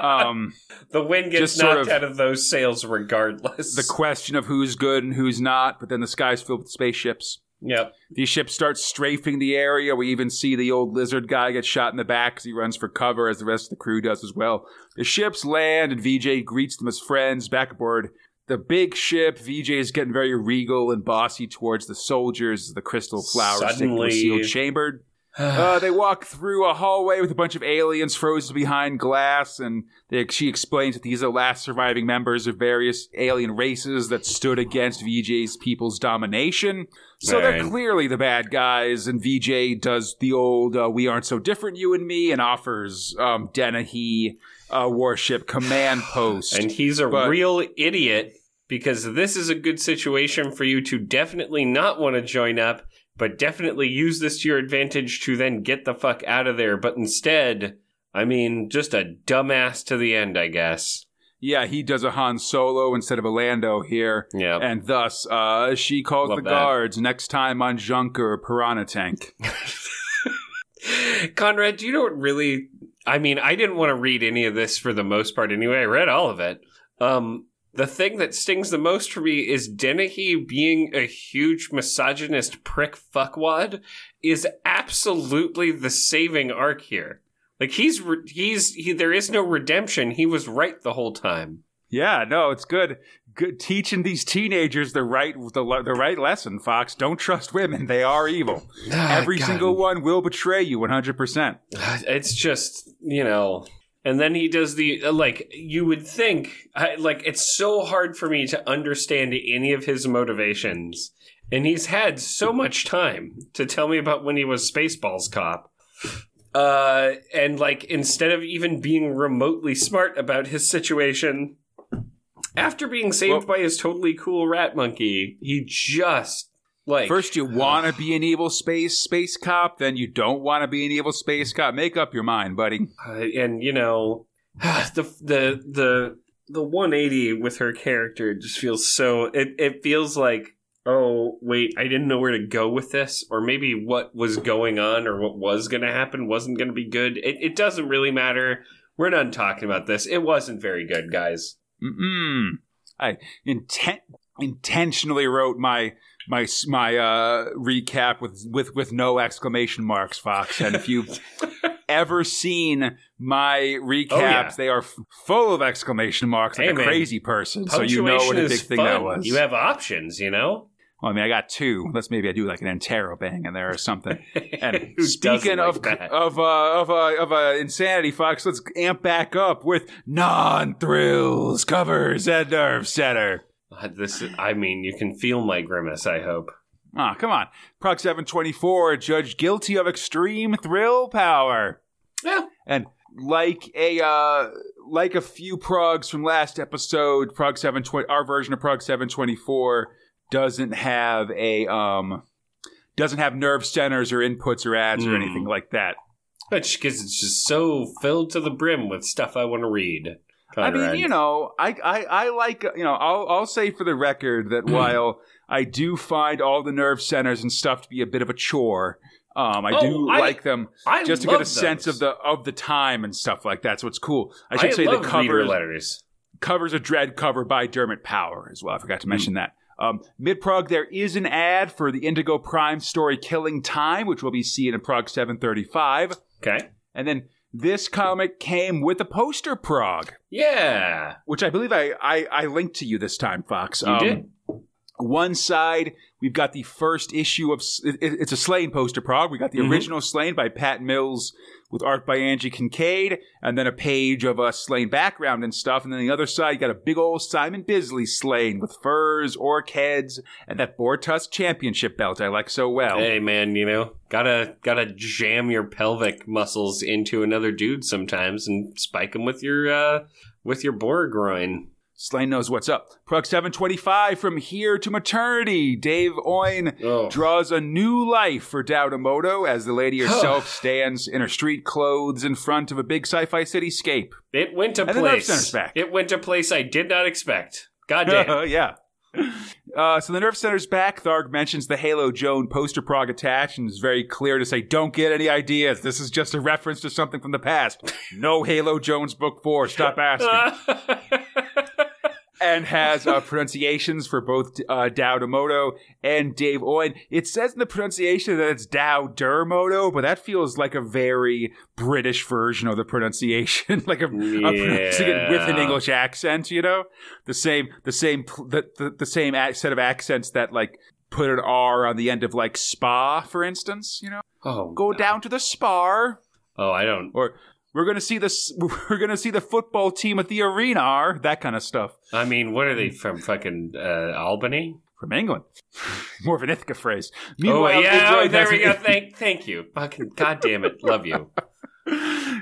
Um, the wind gets knocked of- out of those sails regardless. the question of who's good and who's not, but then the sky's filled with spaceships. Yep. These ships start strafing the area. We even see the old lizard guy get shot in the back as he runs for cover, as the rest of the crew does as well. The ships land, and VJ greets them as friends back aboard the big ship. VJ is getting very regal and bossy towards the soldiers. as The crystal flowers Suddenly- sealed chamber. Uh, they walk through a hallway with a bunch of aliens frozen behind glass, and they, she explains that these are the last surviving members of various alien races that stood against VJ's people's domination. So they're clearly the bad guys, and VJ does the old uh, "We aren't so different, you and me," and offers um, Dennehy a warship command post. And he's a But- real idiot because this is a good situation for you to definitely not want to join up, but definitely use this to your advantage to then get the fuck out of there. But instead, I mean, just a dumbass to the end, I guess. Yeah, he does a Han Solo instead of a Lando here. Yeah. And thus, uh, she calls Love the that. guards next time on Junker Piranha Tank. Conrad, do you know what really? I mean, I didn't want to read any of this for the most part anyway. I read all of it. Um, the thing that stings the most for me is Dennehy being a huge misogynist prick fuckwad is absolutely the saving arc here. Like he's re- he's he, there is no redemption. He was right the whole time. Yeah, no, it's good. Good teaching these teenagers the right the, the right lesson. Fox, don't trust women; they are evil. Every Ah, God. single one will betray you, one hundred percent. it's just you know and then he does the uh, like you would think I, like it's so hard for me to understand any of his motivations and he's had so much time to tell me about when he was spaceballs cop uh and like instead of even being remotely smart about his situation after being saved Well- by his totally cool rat monkey he just like First, you want to be an evil space space cop, then you don't want to be an evil space cop. Make up your mind, buddy. uh, and you know the the the the 180 with her character just feels so it it feels like oh wait I didn't know where to go with this or maybe what was going on or what was going to happen wasn't going to be good it it doesn't really matter we're done talking about this it wasn't very good guys Mm-mm. I intent intentionally wrote my my my uh, recap with with with no exclamation marks, Fox. And if you've ever seen my recaps, Oh, yeah. they are f- full of exclamation marks, like Hey, a man. crazy person. So you know what a big thing fun. that was. you have options you know well, I mean, I got two. Let's maybe I do like an interrobang in there or something. And speaking of that? of uh, of uh, of uh, insanity, Fox, let's amp back up with non thrills covers and nerve center. Uh, this is, I mean you can feel my grimace I hope Ah, come on. Prog 724, judged guilty of extreme thrill power. yeah And like a uh like a few progs from last episode, Prog 720 our version of Prog 724 doesn't have a um doesn't have nerve centers or inputs or ads or Hmm. anything like that. That's because it's just so filled to the brim with stuff I want to read. I mean, you know, I, I, I like, you know, I'll, I'll say for the record that while I do find all the nerve centers and stuff to be a bit of a chore, um, I Oh, do I- like them I just to get a love sense of the of the time and stuff like that. So it's cool. I should say the cover letters. covers a Dredd cover by Dermot Power as well. I Hmm. forgot to mention that. Um, Mid prog, there is an ad for the Indigo Prime story "Killing Time," which we'll be seeing in Prog 735, Okay. and then this comic came with a poster prog Yeah. which I believe I, I, I linked to you this time, Fox. Um, You did. One side, we've got the first issue of it, it's a Slain poster prog. We got the Mhm. original Slain by Pat Mills with art by Angie Kincaid, and then a page of a Slain background and stuff. And then the other side, you got a big old Simon Bisley Slain with furs, orc heads, and that Boar Tusk championship belt I like so well. Hey man, you know, gotta gotta jam your pelvic muscles into another dude sometimes and spike him with your uh with your boar groin. Slain knows what's up. Prog 725 from here to maternity. Dave Oin Oh. draws a new life for Tao De Moto as the lady herself stands in her street clothes in front of a big sci-fi cityscape. It went to And the Nerve place. Back. It went to place I did not expect. God damn. yeah. Uh, so the Nerve Center's back. Tharg mentions the Halo Jones poster prog attached and is very clear to say, don't get any ideas. This is just a reference to something from the past. No Halo Jones book four. Stop asking. And has uh, pronunciations for both uh, Tao De Moto and Dave Owen. It says in the pronunciation that it's Dow Dermoto, but that feels like a very British version of the pronunciation, like a, a pronouncing it with an English accent. You know, the same, the same, the, the, the same set of accents that like put an R on the end of like spa, for instance. You know, Oh, go down to the spa. Oh, I don't. or we're gonna see this. We're gonna see the football team at the arena. Are That kind of stuff I mean, what are they from? Fucking uh, Albany? from England. More of an Ithaca phrase. Oh yeah, oh, there we go. Thank, thank you. Fucking goddamn it, love you.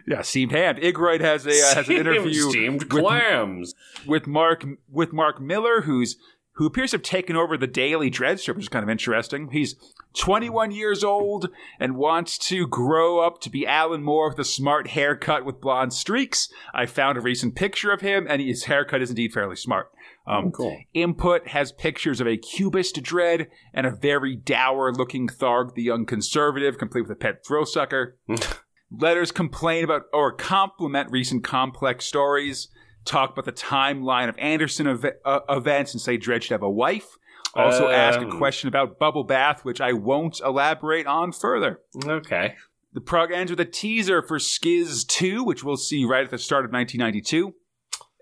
yeah, seamed hand. Igroyd has a uh, has an interview steamed with- clams. with Mark with Mark Millar, who's who appears to have taken over the Daily Dredd strip, which is kind of interesting. He's 21 years old and wants to grow up to be Alan Moore with a smart haircut with blonde streaks. I found a recent picture of him, and his haircut is indeed fairly smart. Um, cool. Input has pictures of a cubist Dredd and a very dour looking Tharg the Young Conservative, complete with a pet thrill sucker. Letters complain about or compliment recent complex stories, talk about the timeline of Anderson ev- uh, events, and say Dredd should have a wife. Also ask a Um. question about Bubble Bath, which I won't elaborate on further. Okay. The prog ends with a teaser for Skizz 2, which we'll see right at the start of 1992.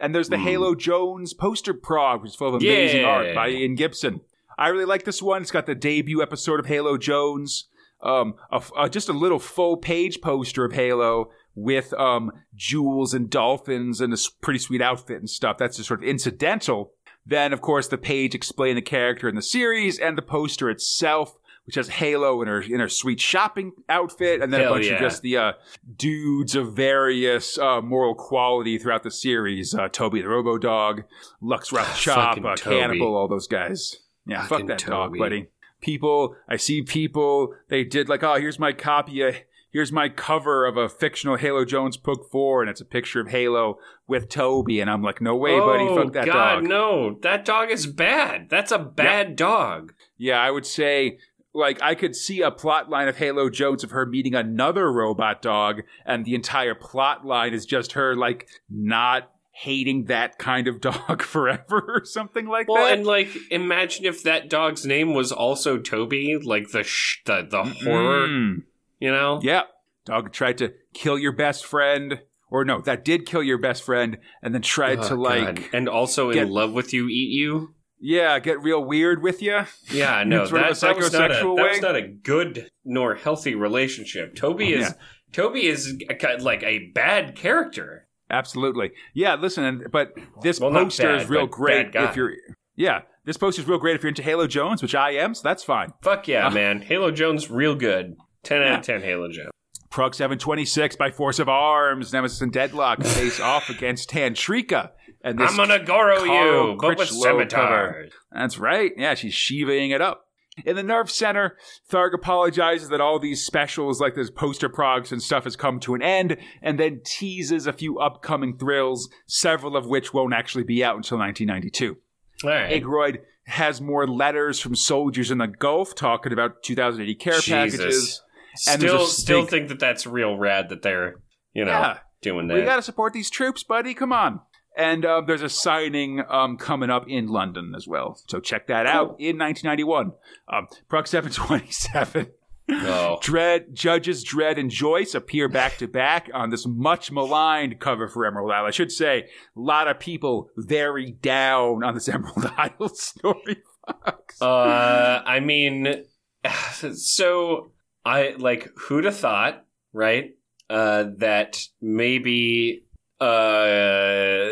And there's the Hmm. Halo Jones poster prog, which is full of amazing Yeah. art by Ian Gibson. I really like this one. It's got the debut episode of Halo Jones, um, a, a- just a little full page poster of Halo with um, jewels and dolphins and a pretty sweet outfit and stuff. That's just sort of incidental. Then, of course, the page explain the character in the series and the poster itself, which has Halo in her in her sweet shopping outfit, and then Hell a bunch yeah. of just the uh, dudes of various uh, moral quality throughout the series. Uh, Toby the Robo Dog, Lux Rough Chop, Fucking uh, Cannibal, all those guys. Yeah, Fucking fuck that dog, buddy. People, I see people. They did like, oh, here's my copy. Of, here's my cover of a fictional Halo Jones book four, and it's a picture of Halo with Toby, and I'm like, no way, buddy, oh, fuck that God, dog. no. That dog is bad. That's a bad dog. Yeah, I would say like I could see a plot line of Halo Jones of her meeting another robot dog, and the entire plot line is just her like not hating that kind of dog forever or something like Well, that. Well, and like, imagine if that dog's name was also Toby, like the sh- the, the horror, Mm. You know? Yeah. Dog tried to kill your best friend. Or no, that did kill your best friend and then tried Oh, to like God. and also get- in love with you, eat you. yeah, get real weird with you. Yeah, no, Sort of that, that, was not a, psychosexual that was not a good nor healthy relationship. Toby is Yeah. Toby is a, like a bad character. Absolutely. Yeah, listen, but this Well, not poster is real great if you're Yeah, this poster is real great if you're into Halo Jones, which I am, so that's fine. Fuck yeah, Uh. man. Halo Jones, real good. Ten out of ten, Halo Jones. Prog 726 by force of arms, Nemesis and Deadlock face off against Tantrika. And this I'm gonna Goro you, but with scimitars. That's right. Yeah, she's Shivaing it up. In the Nerve Center, Tharg apologizes that all these specials, like this poster progs and stuff, has come to an end, and then teases a few upcoming thrills, several of which won't actually be out until 1992. All right. Agroyd has more letters from soldiers in the Gulf talking about 2080 care packages. And Still, still think that that's real rad that they're, you know, Yeah. doing that. We got to support these troops, buddy. Come on. And uh, there's a signing um, coming up in London as well. So check that out in 1991. Um, Prog 727. oh, Dredd, Judges Dredd and Joyce appear back to back on this much maligned cover for Emerald Isle. I should say, a lot of people very down on this Emerald Isle story. Fox. uh, I mean, so I like who'd have thought, right? Uh, that maybe uh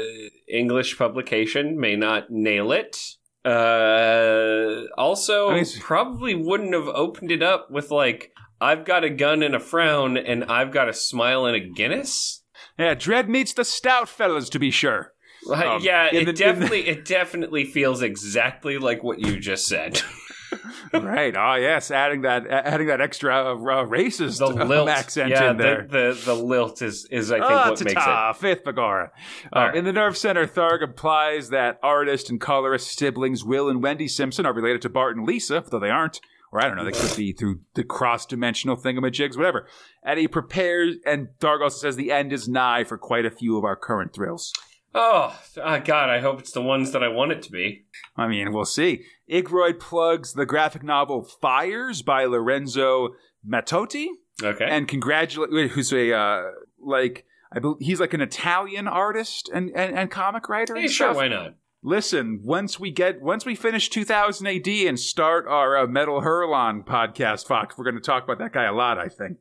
English publication may not nail it. Uh, also, I mean, probably wouldn't have opened it up with like, "I've got a gun and a frown, and I've got a smile and a Guinness." yeah, Dredd meets the stout fellas, to be sure. Um, yeah, it the- in definitely, it definitely feels exactly like what you just said. right. Oh, yes. Adding that, adding that extra uh, racist the um, lilt, accent yeah, in there. The, the the lilt is is I think Ah, what makes it. Fifth Bagora. Uh, All right. In the Nerve Center, Tharg implies that artist and colorist siblings Will and Wendy Simpson are related to Bart and Lisa, though they aren't. Or I don't know, they could be through the cross-dimensional thingamajigs, whatever. And he prepares, and Tharg also says the end is nigh for quite a few of our current thrills. Oh, ah, God! I hope it's the ones that I want it to be. I mean, we'll see. Igroyd plugs the graphic novel Fires by Lorenzo Mattotti. Okay. and congratulate who's a uh, like I bel he's like an Italian artist and, and, and comic writer. hey, and sure, stuff. why not? listen, once we get once we finish 2000 AD and start our uh, Metal Hurlant podcast, Fox, we're going to talk about that guy a lot. I think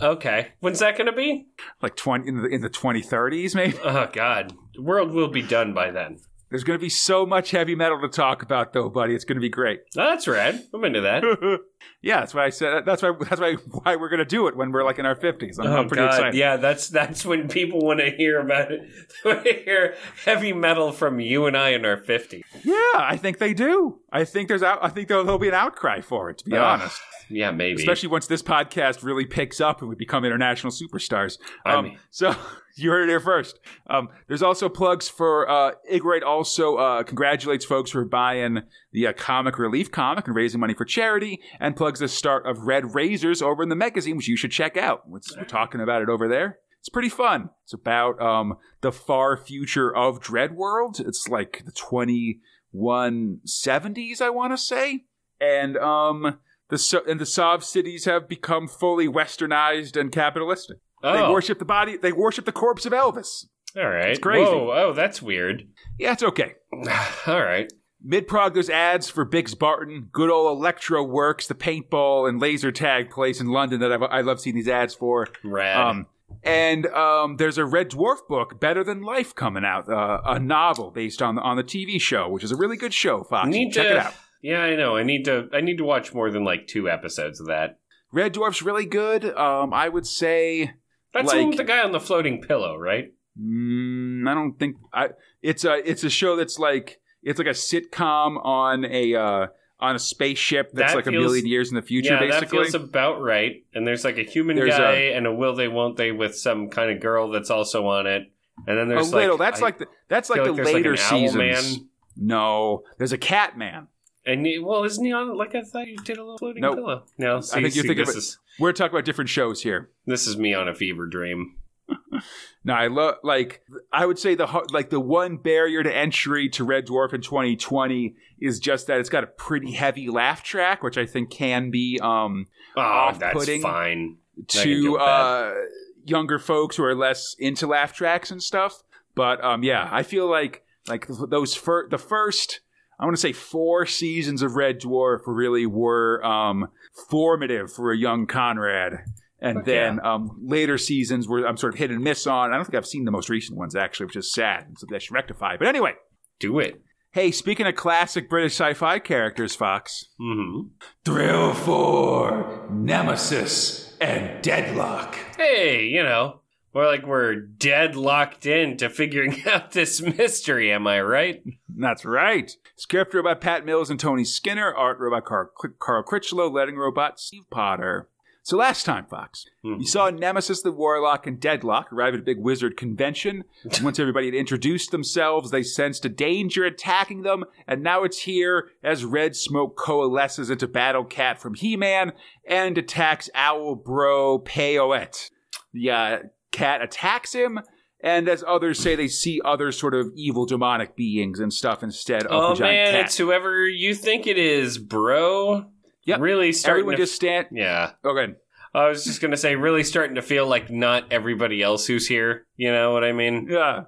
Okay. When's that going to be? like 20 in the in the 2030s, maybe. Oh, God. The world will be done by then. There's going to be so much heavy metal to talk about, though, buddy. It's going to be great. Oh, that's rad. I'm into that. yeah, that's why I said. That's why. That's why. Why we're going to do it when we're like in our 50s. I'm, Oh I'm pretty God! excited. Yeah, that's that's when people want to hear about it. Want to hear heavy metal from you and I in our fifties. Yeah, I think they do. I think there's. Out, I think there'll, there'll be an outcry for it. To be honest. Yeah, maybe. especially once this podcast really picks up and we become international superstars. I Um, mean- so you heard it here first. Um, there's also plugs for uh, Igrate. Also uh, congratulates folks for buying the uh, Comic Relief comic and raising money for charity, and plugs the start of Red Razors over in the magazine, which you should check out. We're, we're talking about it over there. It's pretty fun. It's about um, the far future of Dredd World. It's like the 2170s, I want to say, and um, the so- and the Sov cities have become fully westernized and capitalistic. They oh, worship the body. They worship the corpse of Elvis. all right. it's crazy. Whoa, oh, that's weird. Yeah, it's okay. all right. Mid prog, there's ads for Bix Barton, good old Electro Works, the paintball and laser tag place in London that I've, I love seeing these ads for. Rad. Um, and um, there's a Red Dwarf book, Better Than Life, coming out, uh, a novel based on the on the TV show, which is a really good show. Fox, need check to. it out. Yeah, I know. I need to. I need to watch more than like two episodes of that. Red Dwarf's really good. Um, I would say That's the Like- the guy on the floating pillow, right? Mm, I don't think I. It's a it's a show that's like it's like a sitcom on a uh, on a spaceship that's That like a million years in the future. yeah, that feels about right. And there's like a human There's guy and a will they won't they with some kind of girl that's also on it. And then there's a little. like that's I like the that's like the like later like seasons. man. No, there's a cat man. And well, isn't he on? Like I thought you did a little floating Nope. pillow. No, I think you're thinking this of it- is We're talking about different shows here. this is me on a fever dream. No, I love like I would say the like the one barrier to entry to Red Dwarf in 2020 is just that it's got a pretty heavy laugh track, which I think can be um Oh, that's fine. To uh, younger folks who are less into laugh tracks and stuff. But um, yeah, I feel like like those fir- the first I want to say four seasons of Red Dwarf really were um, formative for a young Conrad. And then um, later seasons were I'm sort of hit and miss on. I don't think I've seen the most recent ones actually, which is sad. So they should rectify. But anyway, Do it. hey, speaking of classic British sci-fi characters, Fox, hmm Thrill Four, Nemesis, and Deadlock. Hey, you know, we're like we're dead locked in to figuring out this mystery. Am I right? That's right. Script robot Pat Mills and Tony Skinner, art robot Carl, Carl Critchlow, letting robot Steve Potter. So last time, Fox, Mhm. you saw Nemesis the Warlock and Deadlock arrive at a big wizard convention. Once everybody had introduced themselves, they sensed a danger attacking them, and now it's here as red smoke coalesces into Battle Cat from He-Man and attacks Owl Bro Payoet. The uh, cat attacks him, and as others say, they see other sort of evil demonic beings and stuff instead of Oh the giant man, cat. it's whoever you think it is, bro. Yeah, Really starting Everyone to just stand. Yeah. Oh, okay. I was just gonna say, really starting to feel like not everybody else who's here. You know what I mean? Yeah.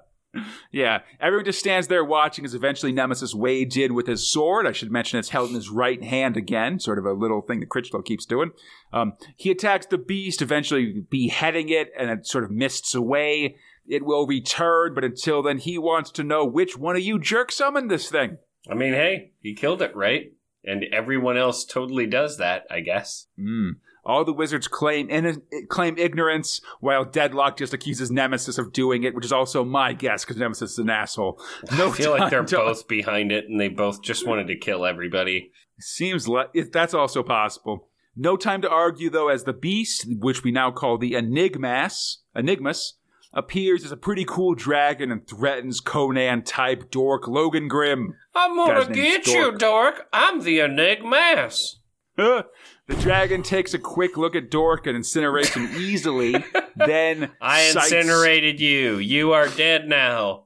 Yeah. Everyone just stands there watching as eventually Nemesis wades in with his sword. I should mention it's held in his right hand again, sort of a little thing that Critchlow keeps doing. Um, he attacks the beast, eventually beheading it, and it sort of mists away. It will return, but until then, he wants to know which one of you jerk summoned this thing. I mean, hey, he killed it, right? And everyone else totally does that, I guess. Mm. All the wizards claim in, claim ignorance, while Deadlock just accuses Nemesis of doing it, which is also my guess because Nemesis is an asshole. No I feel like they're to- both behind it, and they both just wanted to kill everybody. Seems like that's also possible. No time to argue, though, as the beast, which we now call the Enigmas, Enigmas, appears as a pretty cool dragon and threatens Conan type dork Logan Grimm. I'm Guy's name's Dork. You, dork. I'm the Enigmas. the dragon takes a quick look at Dork and incinerates him easily. then I cites- incinerated you. You are dead now.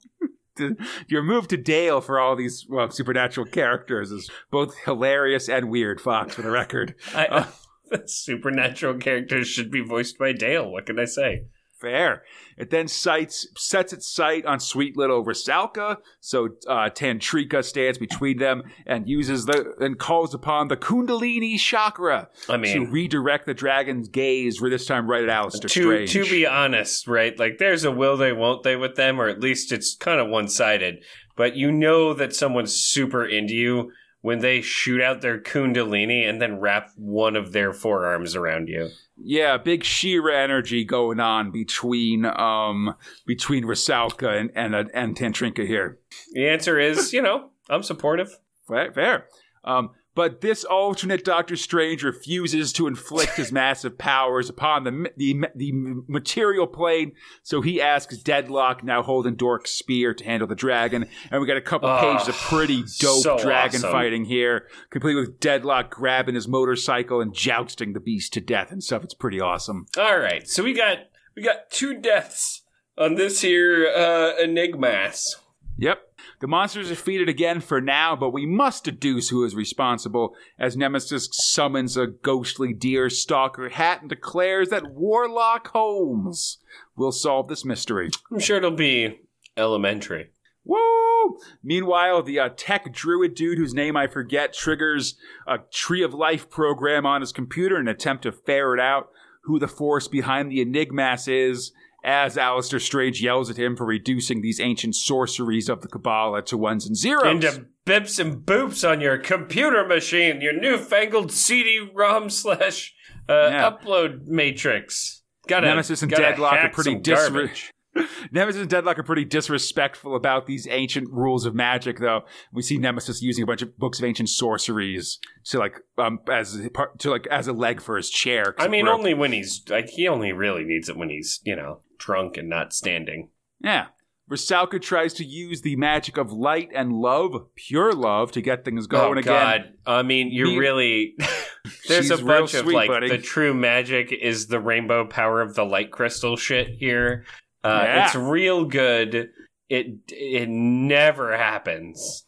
Your move to Dale for all these well, supernatural characters is both hilarious and weird. Fox, for the record. I, uh, supernatural characters should be voiced by Dale. What can I say? Fair. It then sights, sets its sight on sweet little Rusalka. So uh, Tantrika stands between them and uses the and calls upon the Kundalini chakra I to redirect the dragon's gaze. For this time, right at Alistair to Strange. to be honest, right? Like there's a will they won't they with them, or at least it's kind of one sided. But you know that someone's super into you when they shoot out their kundalini and then wrap one of their forearms around you. Yeah, big She-Ra energy going on between um between Rusalka and and, uh, and Tantrika here. The answer is, you know, I'm supportive. Fair. fair. Um, but this alternate Doctor Strange refuses to inflict his massive powers upon the, the the material plane, so he asks Deadlock, now holding Dork's spear, to handle the dragon. And we got a couple Oh, pages of pretty dope so dragon awesome. fighting here, complete with Deadlock grabbing his motorcycle and jousting the beast to death and stuff. It's pretty awesome. All right, so we got we got two deaths on this here uh, enigmas. Yep. The monster is defeated again for now, but we must deduce who is responsible as Nemesis summons a ghostly deer stalker hat and declares that Warlock Holmes will solve this mystery. I'm sure it'll be elementary. Woo! Meanwhile, the uh, tech druid dude, whose name I forget, triggers a Tree of Life program on his computer in an attempt to ferret out who the force behind the Enigmas is, as Alistair Strange yells at him for reducing these ancient sorceries of the Kabbalah to ones and zeros. Into bips and boops on your computer machine, your newfangled CD-ROM slash uh, Yeah. upload matrix. Gotta, Nemesis and gotta Deadlock are pretty garbage. Nemesis and Deadlock are pretty disrespectful about these ancient rules of magic, though. We see Nemesis using a bunch of books of ancient sorceries to like um as to like as a leg for his chair. I mean, only when he's like he only really needs it when he's you know drunk and not standing. yeah. Rusalka tries to use the magic of light and love, pure love, to get things going oh again. God! I mean, you're Me- really there's a bunch of like buddy. the true magic is the rainbow power of the light crystal shit here. Uh, Yeah. It's real good. It it never happens.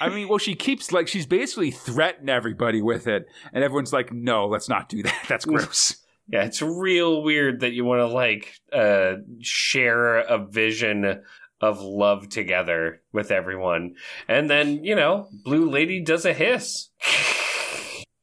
I mean, well, she keeps like she's basically threatening everybody with it, and everyone's like, "No, let's not do that. That's gross." Yeah, it's real weird that you want to like uh share a vision of love together with everyone. And then, you know, Blue Lady does a hiss.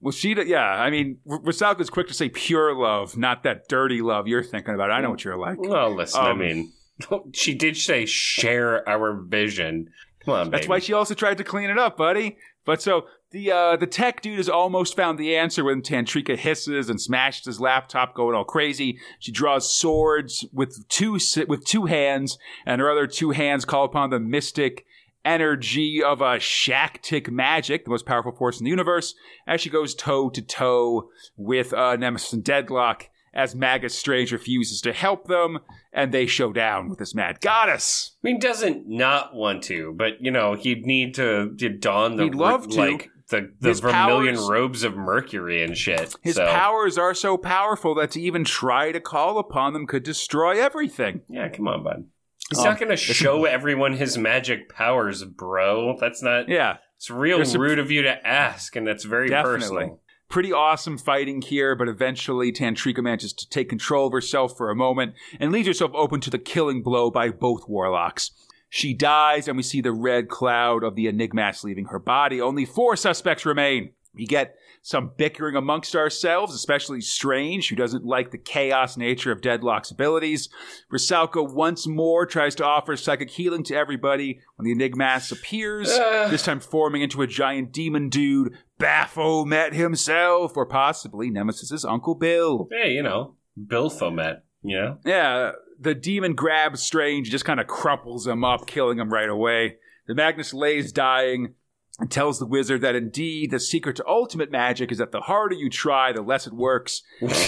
Well, she, yeah, I mean, Rusalka's quick to say pure love, not that dirty love you're thinking about. I know what you're like. Well, listen, I Um, mean, she did say share our vision. Come on, That's baby. why she also tried to clean it up, buddy. But so the uh, the tech dude has almost found the answer when Tantrika hisses and smashes his laptop, going all crazy. She draws swords with two with two hands, and her other two hands call upon the mystic energy of a Shaktic magic, the most powerful force in the universe, as she goes toe to toe with uh, Nemesis and Deadlock. As Magus Strange refuses to help them, and they show down with this mad goddess. I mean, doesn't not want to, but you know, he'd need to, to don the He'd love to. like the the His vermilion powers- robes of Mercury and shit. His so, powers are so powerful that to even try to call upon them could destroy everything. Yeah, come on, bud. He's Um, not going to show everyone his magic powers, bro. That's not. Yeah, It's real There's rude of you to ask, and that's very Definitely. personal. pretty awesome fighting here, but eventually Tantrika manages to take control of herself for a moment and leaves herself open to the killing blow by both warlocks. She dies, and we see the red cloud of the Enigmas leaving her body. Only four suspects remain. We get some bickering amongst ourselves, especially Strange, who doesn't like the chaos nature of Deadlock's abilities. Rusalka once more tries to offer psychic healing to everybody when the Enigmas appears, Uh. this time forming into a giant demon dude, Baphomet himself, or possibly Nemesis's Uncle Bill. Hey, you know, Bill Fomet, you know? Yeah, the demon grabs Strange, just kind of crumples him up, killing him right away. The Magus lays dying and tells the wizard that indeed the secret to ultimate magic is that the harder you try, the less it works.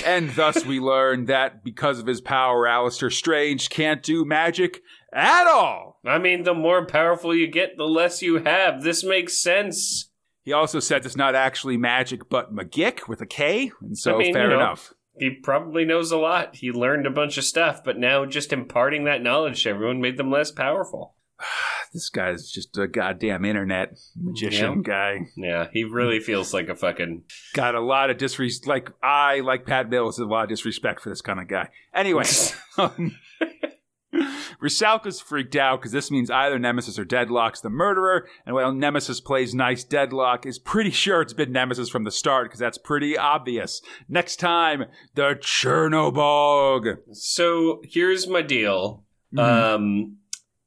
and thus we learn that because of his power, Alistair Strange can't do magic at all. I mean, the more powerful you get, the less you have. This makes sense. He also said it's not actually magic, but magic with a K, and so I mean, fair you know, enough. He probably knows a lot. He learned a bunch of stuff, but now just imparting that knowledge to everyone made them less powerful. This guy's just a goddamn internet magician Yeah. guy. Yeah, he really feels like a fucking. Got a lot of disrespect. Like I, like Pat Mills, a lot of disrespect for this kind of guy. Anyway, um, Rusalka's freaked out because this means either Nemesis or Deadlock's the murderer, and while Nemesis plays nice, Deadlock is pretty sure it's been Nemesis from the start because that's pretty obvious. Next time, the Chernobog. So here's my deal. Mhm. Um,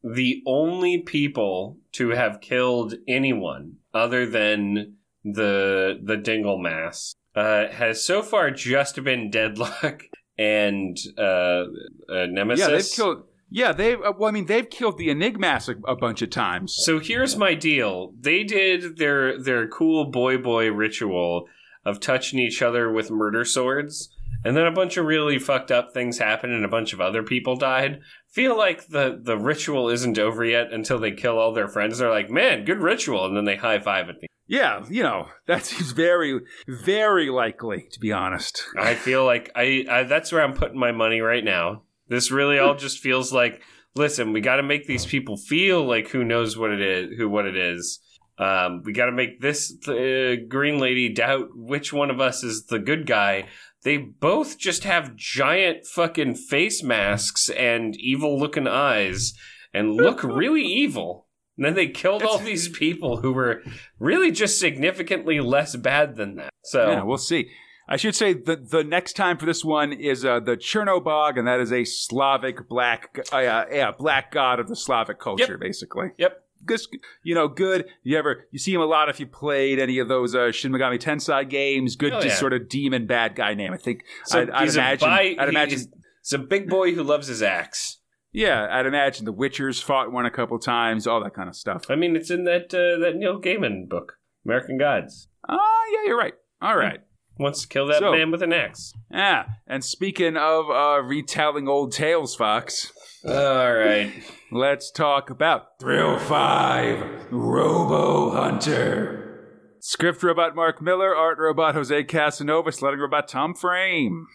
the only people to have killed anyone other than the the Dingle Mass uh, has so far just been Deadlock and uh, uh, Nemesis. yeah, they've killed. Yeah, they. Uh, well, I mean, they've killed the Enigmas a, a bunch of times. So here's my deal. They did their their cool boy boy ritual of touching each other with murder swords, and then a bunch of really fucked up things happened and a bunch of other people died. Feel like the the ritual isn't over yet until they kill all their friends. They're like, "Man, good ritual," and then they high five at the Yeah, you know that seems very, very likely to be honest. I feel like I, I that's where I'm putting my money right now. This really all just feels like listen, we got to make these people feel like who knows what it is, who what it is. Um, we got to make this uh, green lady doubt which one of us is the good guy. They both just have giant fucking face masks and evil looking eyes and look really evil. And then they killed all these people who were really just significantly less bad than that. So Yeah, we'll see. I should say the the next time for this one is uh, the Chernobog, and that is a Slavic black, uh, yeah, black god of the Slavic culture, basically. Yep. Good, you know, good. You ever you see him a lot if you played any of those uh, Shin Megami Tensei games. Good, Oh, just yeah. sort of demon bad guy name. I think. So I'd, I'd imagine. a bi- I'd imagine. he's, a big boy who loves his axe. Yeah, I'd imagine the Witchers fought one a couple times, all that kind of stuff. I mean, it's in that uh, that Neil Gaiman book, American Gods. Oh, yeah, you're right. All right. Wants to kill that So- man with an axe. Yeah, and speaking of uh, retelling old tales, Fox, All right. let's talk about Thrill 5 Robo Hunter. Script robot Mark Millar, art robot Jose Casanova, sledding robot Tom Frame.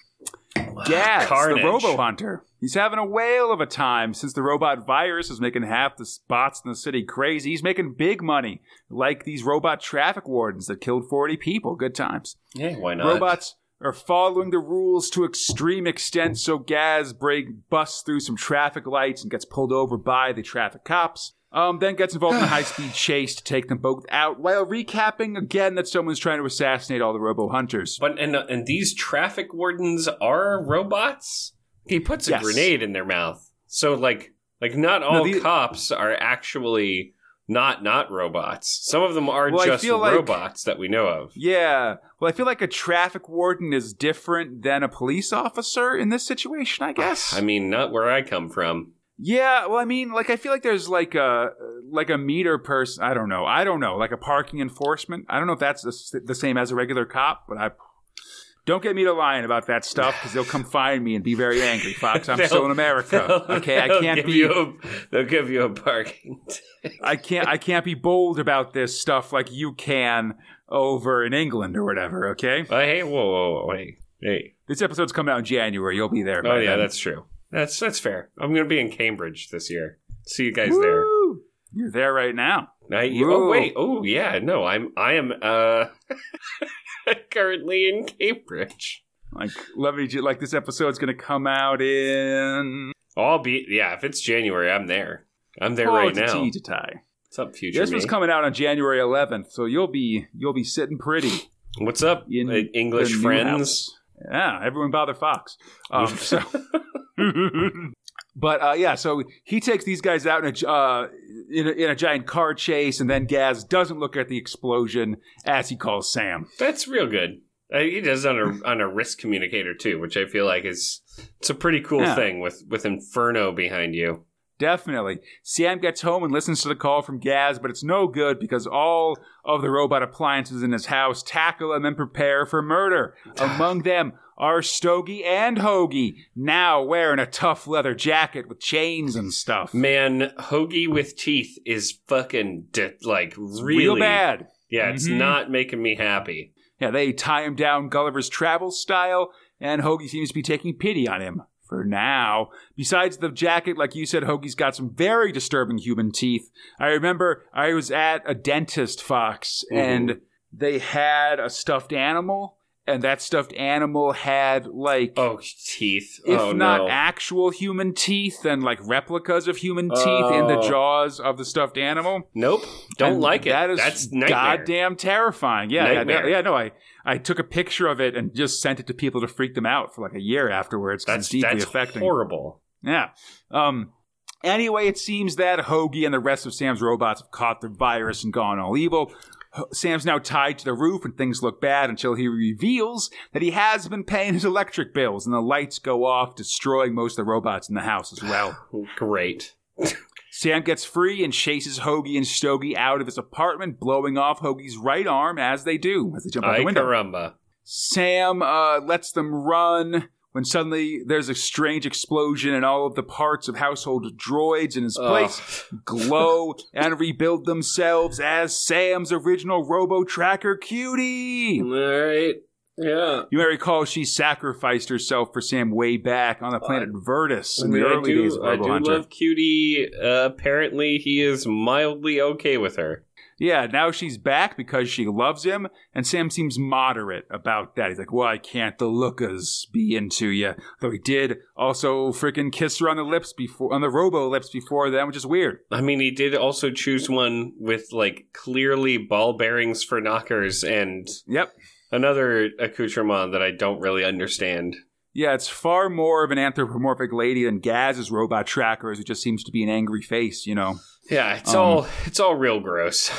Gaz, Carnage. the Robo Hunter. He's having a whale of a time since the robot virus is making half the spots in the city crazy. He's making big money, like these robot traffic wardens that killed 40 people. Good times. Yeah, why not? Robots are following the rules to extreme extent, so Gaz break busts through some traffic lights and gets pulled over by the traffic cops. Um, then gets involved in a high-speed chase to take them both out, while recapping again that someone's trying to assassinate all the Robo Hunters. But and uh, and these traffic wardens are robots. He puts a Yes. grenade in their mouth. So like like not all the- cops are actually not not robots. Some of them are Well, just like- robots that we know of. Yeah, well, I feel like a traffic warden is different than a police officer in this situation. I guess. I mean, not where I come from. Yeah, well, I mean, like I feel like there's like a like a meter person. I don't know. I don't know. Like a parking enforcement. I don't know if that's the, the same as a regular cop, but I don't get me to lying about that stuff because they'll come find me and be very angry. Fox, I'm still in America. Okay, I can't give be. You a, they'll give you a parking. I can't. I can't be bold about this stuff like you can over in England or whatever. Okay, Uh, hey, whoa, whoa, whoa, hey, hey. this episode's coming out in January. You'll be there. Oh yeah, then. that's true. That's that's fair. I'm gonna be in Cambridge this year. See you guys there. You're there right now. I, Whoa. oh wait, oh yeah, no, I'm I am uh currently in Cambridge. Like, let me. ju- Like, this episode's going to come out in. I'll be yeah. If it's January, I'm there. I'm there oh, right it's now. a tea to tie. What's up, future This me? one's coming out on January 11th, so you'll be you'll be sitting pretty. What's up, in uh, English friends? Yeah, everyone bother Fox. Um, so, but uh, yeah, so he takes these guys out in a, uh, in a in a giant car chase, and then Gaz doesn't look at the explosion as he calls Sam. That's real good. Uh, he does on a on a risk communicator too, which I feel like is it's a pretty cool Yeah. thing with with Inferno behind you. Definitely. Sam gets home and listens to the call from Gaz, but it's no good because all of the robot appliances in his house tackle and then prepare for murder. Among them are Stogie and Hoagie, now wearing a tough leather jacket with chains and stuff. Man, hoagie with teeth is fucking d- like really Real bad. Yeah, it's Mhm. not making me happy. Yeah, they tie him down Gulliver's travel style, and Hoagie seems to be taking pity on him for now. Besides the jacket, like you said, Hoagie's got some very disturbing human teeth. I remember I was at a dentist, Fox, mm-hmm. and they had a stuffed animal, and that stuffed animal had like. Oh, teeth. If oh, not no. actual human teeth, then like replicas of human teeth in the Oh. jaws of the stuffed animal. Nope. Don't And like it. That is That's nightmare. goddamn terrifying. Yeah, yeah, yeah. No, I I took a picture of it and just sent it to people to freak them out for like a year afterwards. That's deeply that's affecting. horrible. Yeah. Um. Anyway, it seems that Hoagie and the rest of Sam's robots have caught the virus and gone all evil. Sam's now tied to the roof and things look bad until he reveals that he has been paying his electric bills and the lights go off, destroying most of the robots in the house as well. Great. Sam gets free and chases Hoagie and Stogie out of his apartment, blowing off Hoagie's right arm as they do, as they jump out Ay the window. caramba. Sam uh, lets them run when suddenly there's a strange explosion and all of the parts of household droids in his place glow and rebuild themselves as Sam's original Robo Tracker cutie. All right. Yeah. You may recall she sacrificed herself for Sam way back on the planet Verdus in I mean, the early do, days of I do Hunter. love Cutie. Uh, apparently, he is mildly okay with her. Yeah, now she's back because she loves him, and Sam seems moderate about that. He's like, "Why can't the lookers be into you?" Though he did also freaking kiss her on the lips before, on the robo lips before that, which is weird. I mean, he did also choose one with like clearly ball bearings for knockers and Yep. Another accoutrement that I don't really understand. Yeah, it's far more of an anthropomorphic lady than Gaz's robot tracker, trackers, it just seems to be an angry face, you know. Yeah, it's Um, all it's all real gross.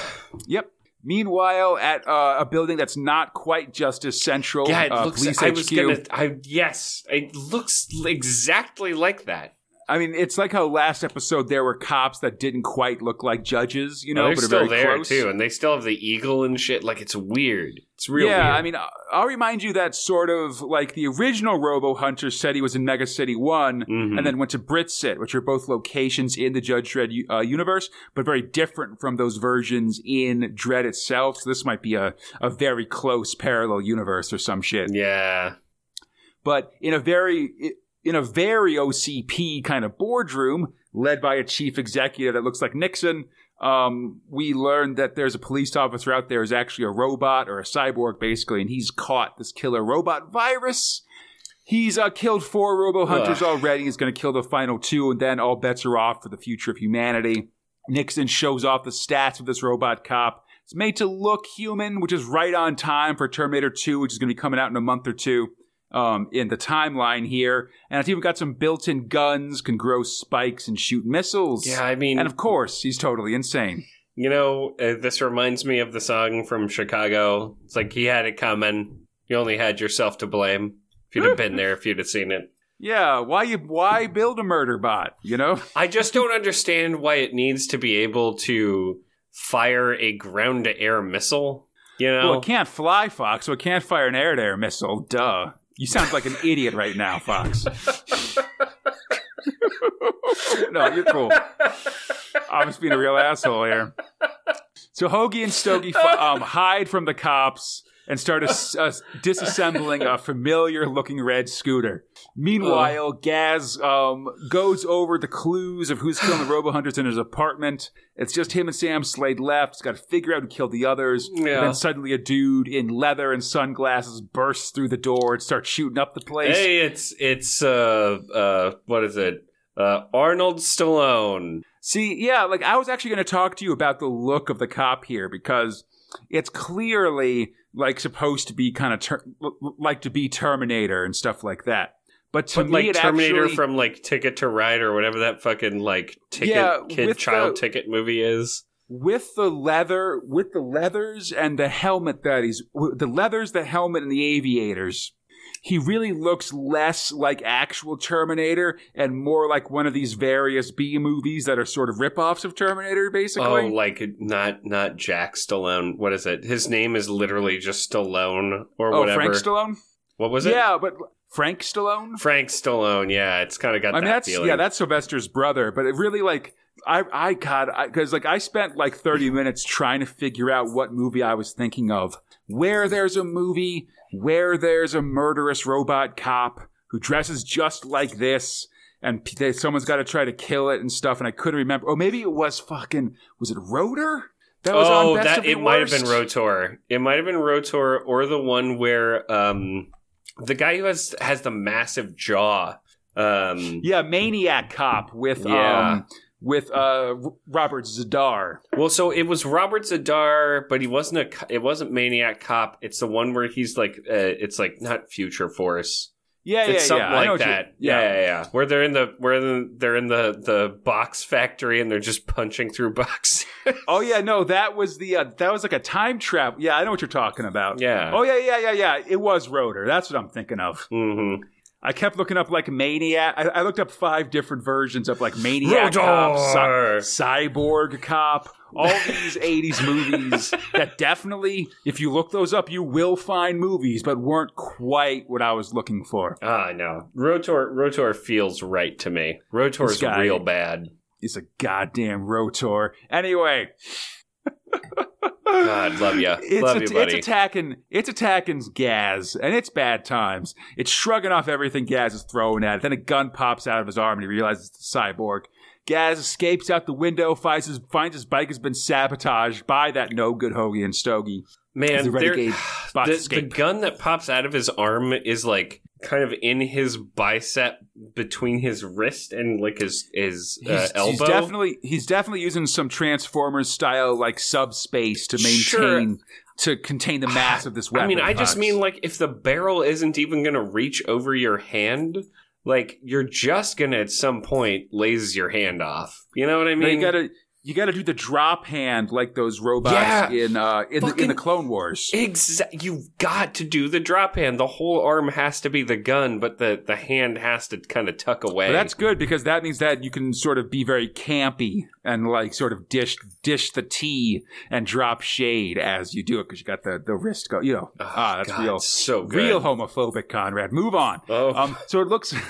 Yep. Meanwhile, at uh, a building that's not quite Justice Central, Yeah, it uh, looks. Police I HQ. was gonna. I yes, it looks exactly like that. I mean, it's like how last episode there were cops that didn't quite look like judges, you know, they're but are still very there close. too, and they still have the eagle and shit. Like it's weird. It's real. yeah, weird. I mean, I'll remind you that sort of like the original Robo Hunter said he was in Mega City One, Mhm. and then went to Brit-Cit, which are both locations in the Judge Dredd uh, universe, but very different from those versions in Dredd itself. So this might be a, a very close parallel universe or some shit. yeah. But in a very in a very OCP kind of boardroom led by a chief executive that looks like Nixon. Um, we learned that there's a police officer out there who's actually a robot or a cyborg, basically, and he's caught this killer robot virus. He's uh, killed four robo hunters already. He's going to kill the final two, and then all bets are off for the future of humanity. Nixon shows off the stats of this robot cop. It's made to look human, which is right on time for Terminator 2, which is going to be coming out in a month or two um, in the timeline here. And it's even got some built in guns, can grow spikes and shoot missiles. Yeah, I mean, And of course, he's totally insane. you know, uh, this reminds me of the song from Chicago. It's like he had it coming. You only had yourself to blame. If you'd have been there, if you'd have seen it. Yeah, why you why build a murder bot? You know? I just don't understand why it needs to be able to fire a ground to air missile. You know, Well, it can't fly, Fox, so it can't fire an air to air missile. Duh. You sound like an idiot right now, Fox. no, you're cool. I'm just being a real asshole here. So Hoagie and Stogie um, hide from the cops and start as- uh, disassembling a familiar-looking red scooter. Meanwhile, Gaz um, goes over the clues of who's killing the Robo Hunters in his apartment. It's just him and Sam Slade left. He's got to figure out who killed the others. And Yeah. then suddenly, a dude in leather and sunglasses bursts through the door and starts shooting up the place. hey, it's it's uh uh what is it? Uh, Arnold Stallone. See, yeah, like I was actually going to talk to you about the look of the cop here because it's clearly like supposed to be kind of ter- like to be Terminator and stuff like that. But to But me, like it Terminator actually, from like Ticket to Ride or whatever that fucking like ticket Yeah, kid child the- ticket movie is. with the leather, with the leathers and the helmet that he's the leathers, the helmet, and the aviators. He really looks less like actual Terminator and more like one of these various B movies that are sort of ripoffs of Terminator, basically. Oh, like not not Jack Stallone. What is it? His name is literally just Stallone or oh, whatever. Frank Stallone? What was it? Yeah, but Frank Stallone? Frank Stallone. Yeah, it's kind of got I mean, that that's feeling. yeah, that's Sylvester's brother. But it really like I I God because like I spent like thirty minutes trying to figure out what movie I was thinking of. Where there's a movie where there's a murderous robot cop who dresses just like this, and they, someone's got to try to kill it and stuff. And I couldn't remember. Oh, maybe it was fucking. Was it Rotor? That was oh, on Best that it might have been Rotor. It might have been Rotor, or the one where um, the guy who has has the massive jaw. Um, Yeah, Maniac Cop with Yeah. um with uh Robert Z'Dar. Well, so it was Robert Z'Dar, but he wasn't a. It wasn't Maniac Cop. It's the one where he's like, uh, it's like not Future Force. Yeah, yeah, It's something yeah. I know like what you- that. Yeah. yeah, yeah, Where they're in the where the, they're in the the box factory and they're just punching through boxes. Oh yeah, no, that was the uh, that was like a time travel. Yeah, I know what you're talking about. yeah. Oh yeah, yeah, yeah, yeah. It was Rotor. That's what I'm thinking of. hmm I kept looking up like Maniac. I, I looked up five different versions of like Maniac Cop, Cy- Cyborg Cop, all these '80s movies that definitely, if you look those up, you will find movies, but weren't quite what I was looking for. Ah, no. Rotor Rotor feels right to me. Rotor's This guy- real bad. He's a goddamn Rotor. Anyway, God, love ya. it's, love you, buddy. it's attacking it's attacking Gaz, and it's bad times. It's shrugging off everything Gaz is throwing at it. Then a gun pops out of his arm, and he realizes it's a cyborg. Gaz escapes out the window, finds his finds his bike has been sabotaged by that no good Hoagie and Stogie. Man, the the, the gun that pops out of his arm is like kind of in his bicep between his wrist and like his his uh, He's, elbow. he's definitely he's definitely using some Transformers style like subspace to maintain Sure. to contain the mass of this weapon. I mean, I just mean like if the barrel isn't even going to reach over your hand, like you're just to at some point laze your hand off. You know what I mean? you gotta you gotta do the drop hand like those robots Yeah. in uh in the, in the Clone Wars. Exa- you've got to do the drop hand. The whole arm has to be the gun, but the, the hand has to kind of tuck away. But that's good because that means that you can sort of be very campy and like sort of dish dish the tea and drop shade as you do it because you got the the wrist go. You know, Oh, ah, that's God, real, so good. real homophobic, Conrad. Move on. Oh, Um, so it looks.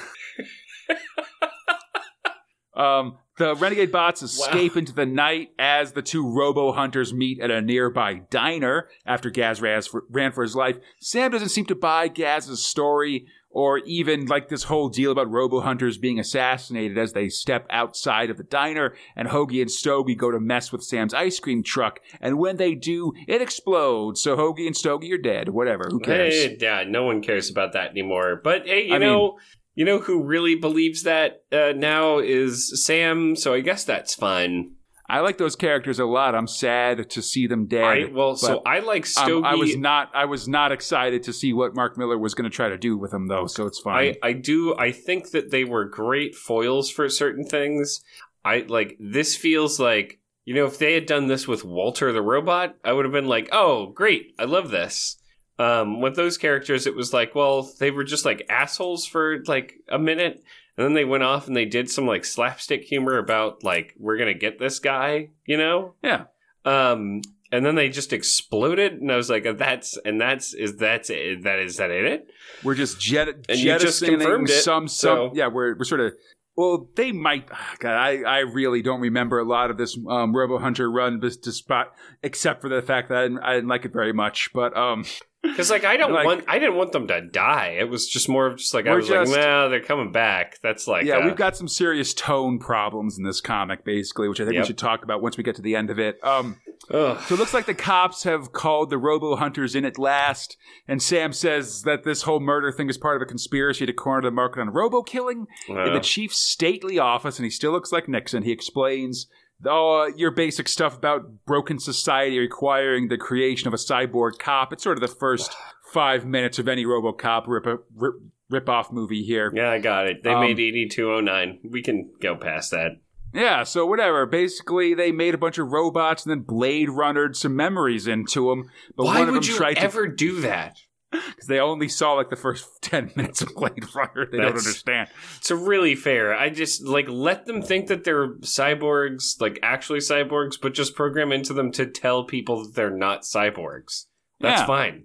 um, the renegade bots escape into the night as the two robo hunters meet at a nearby diner after Gaz ran for, ran for his life. Sam doesn't seem to buy Gaz's story or even like this whole deal about robo hunters being assassinated as they step outside of the diner and Hoagie and Stogie go to mess with Sam's ice cream truck. And when they do, it explodes. So Hoagie and Stogie are dead. Whatever. Who cares? Hey, yeah, no one cares about that anymore. But hey, you I know, you know who really believes that uh, now is Sam. So I guess that's fine. I like those characters a lot. I'm sad to see them dead. I, well, so I like um, Stogie. I was not. I was not excited to see what Mark Millar was going to try to do with them, though. So it's fine. I, I do I think that they were great foils for certain things. I like this feels like you know if they had done this with Walter the robot, I would have been like, "Oh, great. I love this." Um with those characters it was like, well, they were just like assholes for like a minute and then they went off and they did some like slapstick humor about like we're going to get this guy, you know? yeah. Um and then they just exploded and I was like, that's and that's is that's it, that is that it? We're just jet, And you just jettisoning it, some. Some. so- Yeah. We're we're sort of. Well, they might. ah, God, I, I really don't remember a lot of this um, Robo Hunter run, despite except for the fact that I didn't, I didn't like it very much. But um, Because like I don't Like- want, I didn't want them to die. It was just more of just like I was just- like, well, they're coming back. That's like, yeah, uh, we've got some serious tone problems in this comic, basically, which I think Yep. we should talk about once we get to the end of it. Um, ugh. So it looks like the cops have called the robo hunters in at last, and Sam says that this whole murder thing is part of a conspiracy to corner the market on robo killing. In Uh, the chief's stately office, and he still looks like Nixon, he explains oh, your basic stuff about broken society requiring the creation of a cyborg cop. It's sort of the first five minutes of any RoboCop rip rip, rip off movie here. yeah, I got it. They Um, made eighty two oh nine. We can go past that. Yeah, so whatever. Basically, they made a bunch of robots and then Blade Runnered some memories into them. But Why one of would them you tried to ever do that? Because they only saw like the first 10 minutes of Blade Runner. They don't understand. It's really fair. I just like let them think that they're cyborgs, like actually cyborgs, but just program into them to tell people that they're not cyborgs. That's Yeah. fine.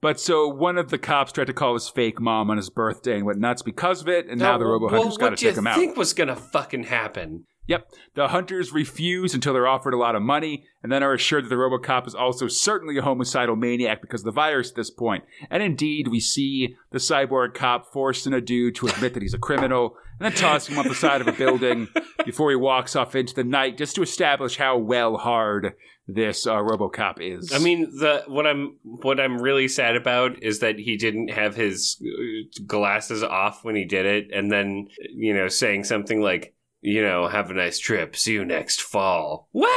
But so one of the cops tried to call his fake mom on his birthday and went nuts because of it, and now the Robo well, Hunter's got to what do you check him out. think was gonna fucking happen? Yep. The hunters refuse until they're offered a lot of money, and then are assured that the Robocop is also certainly a homicidal maniac because of the virus at this point. And indeed, we see the cyborg cop forcing a dude to admit that he's a criminal, and then tossing him off the side of a building before he walks off into the night, just to establish how well hard this uh, Robocop is. I mean, the what I'm what I'm really sad about is that he didn't have his uh, glasses off when he did it, and then you know saying something like, you know, have a nice trip, see you next fall. Wow!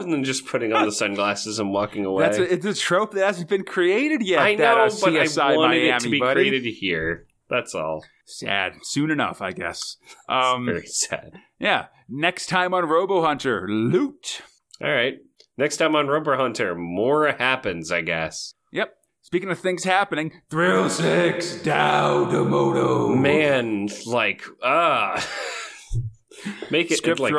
And then just putting on the sunglasses and walking away. that's a, it's a trope that hasn't been created yet. I that, know, uh, but CSI I wanted Miami, it to be buddy. created here. That's all. Sad. Soon enough, I guess. Um, Very sad. yeah. Next time on Robo Hunter, loot. All right. Next time on Robo Hunter, more happens, I guess. Yep. Speaking of things happening, Thrill Six, Tao De Moto. Man, like, ah. Make it Script like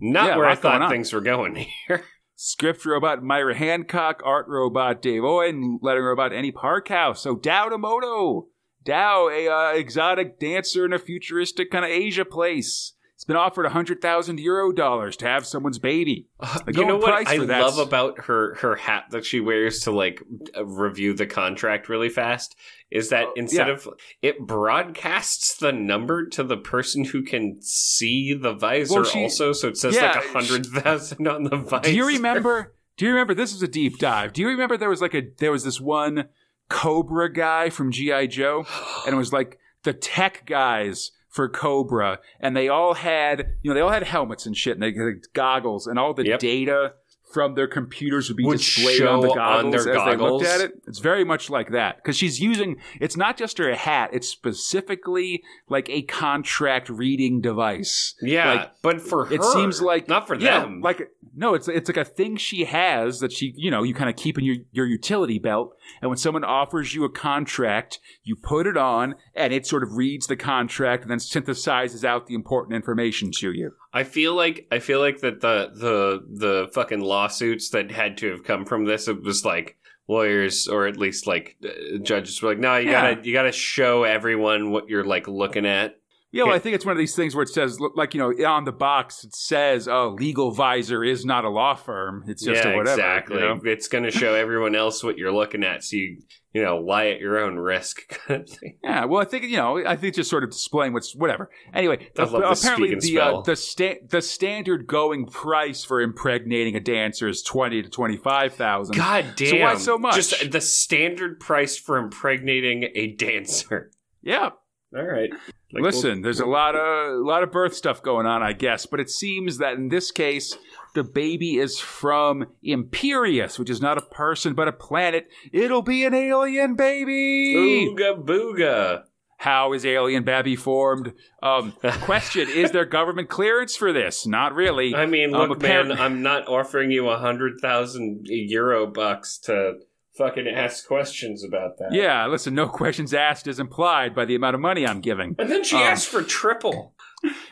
not Yeah, where I thought things were going here. Script robot Myra Hancock, art robot Dave Owen, lettering robot Annie Parkhouse. So Dow Demoto. Tao, a uh, exotic dancer in a futuristic kind of Asia place. Been offered a hundred thousand euro dollars to have someone's baby. The you know what I that- love about her her hat that she wears to like uh, review the contract really fast is that instead Oh, yeah. of it broadcasts the number to the person who can see the visor Well, she- also, so it says Yeah, like a hundred thousand on the visor. Do you remember? Do you remember? This is a deep dive. Do you remember there was like a there was this one Cobra guy from GI Joe, and it was like the tech guys for Cobra, and they all had you know they all had helmets and shit, and they had goggles, and all the Yep. data from their computers would be Would displayed on the on goggles their as they goggles. looked at it. It's very much like that because she's using. It's not just her hat; it's specifically like a contract reading device. Yeah, Like, but for her, it seems like not for yeah, them. Like no, it's it's like a thing she has that she you know you kind of keep in your your utility belt, and when someone offers you a contract, you put it on, and it sort of reads the contract and then synthesizes out the important information to you. I feel like I feel like that the the the fucking lawsuits that had to have come from this it was like lawyers or at least like uh, judges were like no you Yeah. gotta you gotta show everyone what you're like looking at Yeah, well, I think it's one of these things where it says, like you know, on the box it says, "Oh, Legal Visor is not a law firm; it's just yeah a whatever." exactly you know? it's gonna show everyone else what you're looking at so you you know lie at your own risk kind of thing Yeah, well, I think you know, I think just sort of displaying what's whatever. Anyway, the apparently the uh, the sta- the standard going price for impregnating a dancer is twenty to twenty five thousand. god damn So why so much? just the standard price for impregnating a dancer Yeah, all right Like, listen, there's a lot of a lot of birth stuff going on, I guess, but it seems that in this case, the baby is from Imperius, which is not a person but a planet. It'll be an alien baby. Ooga booga. How is alien baby formed? Um, question: Is there government clearance for this? Not really. I mean, Um, look, apparent- man, I'm not offering you a hundred thousand euro bucks to fucking ask questions about that. Yeah, listen, no questions asked is implied by the amount of money I'm giving. And then she Um, asked for triple.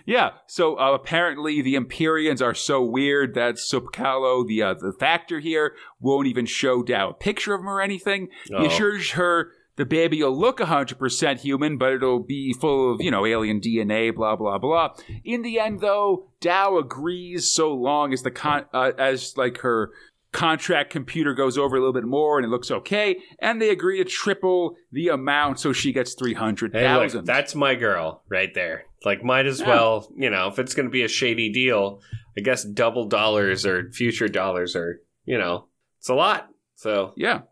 Yeah, so uh, apparently the Empyreans are so weird that Subcalo, the uh, the factor here, won't even show Tao a picture of him or anything. He Oh. assures her the baby will look 100% human, but it'll be full of, you know, alien DNA, blah, blah, blah. In the end, though, Tao agrees so long as the con- uh, as like her contract computer goes over a little bit more and it looks okay, and they agree to triple the amount so she gets 300,000. Hey, that's my girl right there. Like, might as Yeah. well, you know, if it's going to be a shady deal, I guess double dollars or future dollars are, you know, it's a lot. So yeah,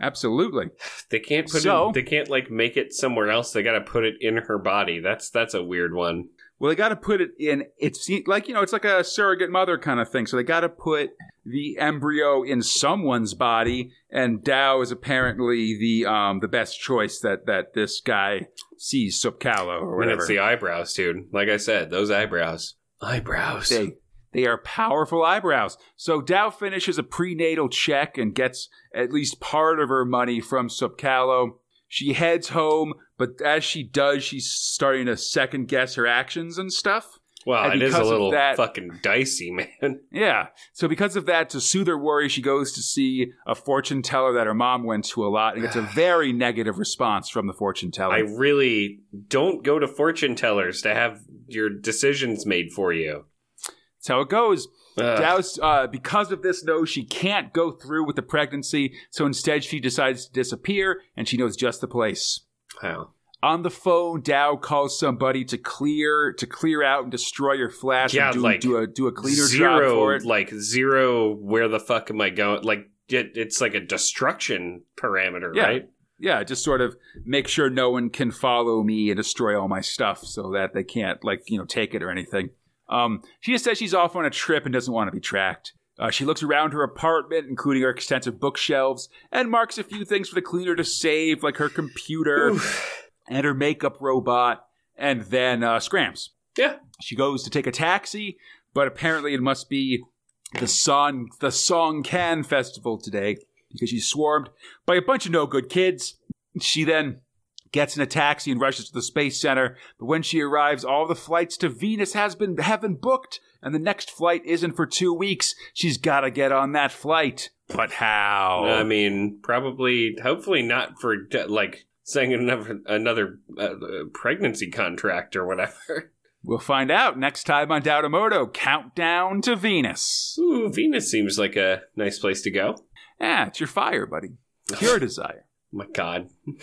absolutely. they can't put So- it, they can't like make it somewhere else. They got to put it in her body. That's that's a weird one. Well, they got to put it in. It's like you know, it's like a surrogate mother kind of thing. So they got to put the embryo in someone's body, and Tao is apparently the um the best choice that that this guy sees Subcalo or And whatever. it's the eyebrows, dude. Like I said, those eyebrows. Eyebrows. they they are powerful eyebrows. So Tao finishes a prenatal check and gets at least part of her money from Subcalo. She heads home, but as she does, she's starting to second guess her actions and stuff. Wow, And it is a little that- fucking dicey, man. Yeah. So because of that, to soothe her worry, she goes to see a fortune teller that her mom went to a lot and gets a very negative response from the fortune teller. I really don't go to fortune tellers to have your decisions made for you. That's how it goes. Ugh. Uh, because of this, knows she can't go through with the pregnancy, so instead she decides to disappear, and she knows just the place. Wow. On the phone, Tao calls somebody to clear to clear out and destroy your flash. Yeah, and do, like do a do a cleaner job zero, for it. like zero. Where the fuck am I going? Like it, it's like a destruction parameter, Yeah. right? yeah, just sort of make sure no one can follow me and destroy all my stuff, so that they can't like you know take it or anything. Um, she just says she's off on a trip and doesn't want to be tracked. Uh, she looks around her apartment, including her extensive bookshelves, and marks a few things for the cleaner to save, like her computer and her makeup robot, and then uh, scrams. Yeah. She goes to take a taxi, but apparently it must be the Song the Songkran Festival today because she's swarmed by a bunch of no good kids. She then gets in a taxi and rushes to the space center. But when she arrives, all the flights to Venus has been have been booked, and the next flight isn't for two weeks. She's got to get on that flight. But how? I mean, probably, hopefully not for like saying another another uh, pregnancy contract or whatever. we'll find out next time on Tao De Moto. Countdown to Venus. Ooh, Venus seems like a nice place to go. Yeah, it's your fire, buddy. Pure desire. my God.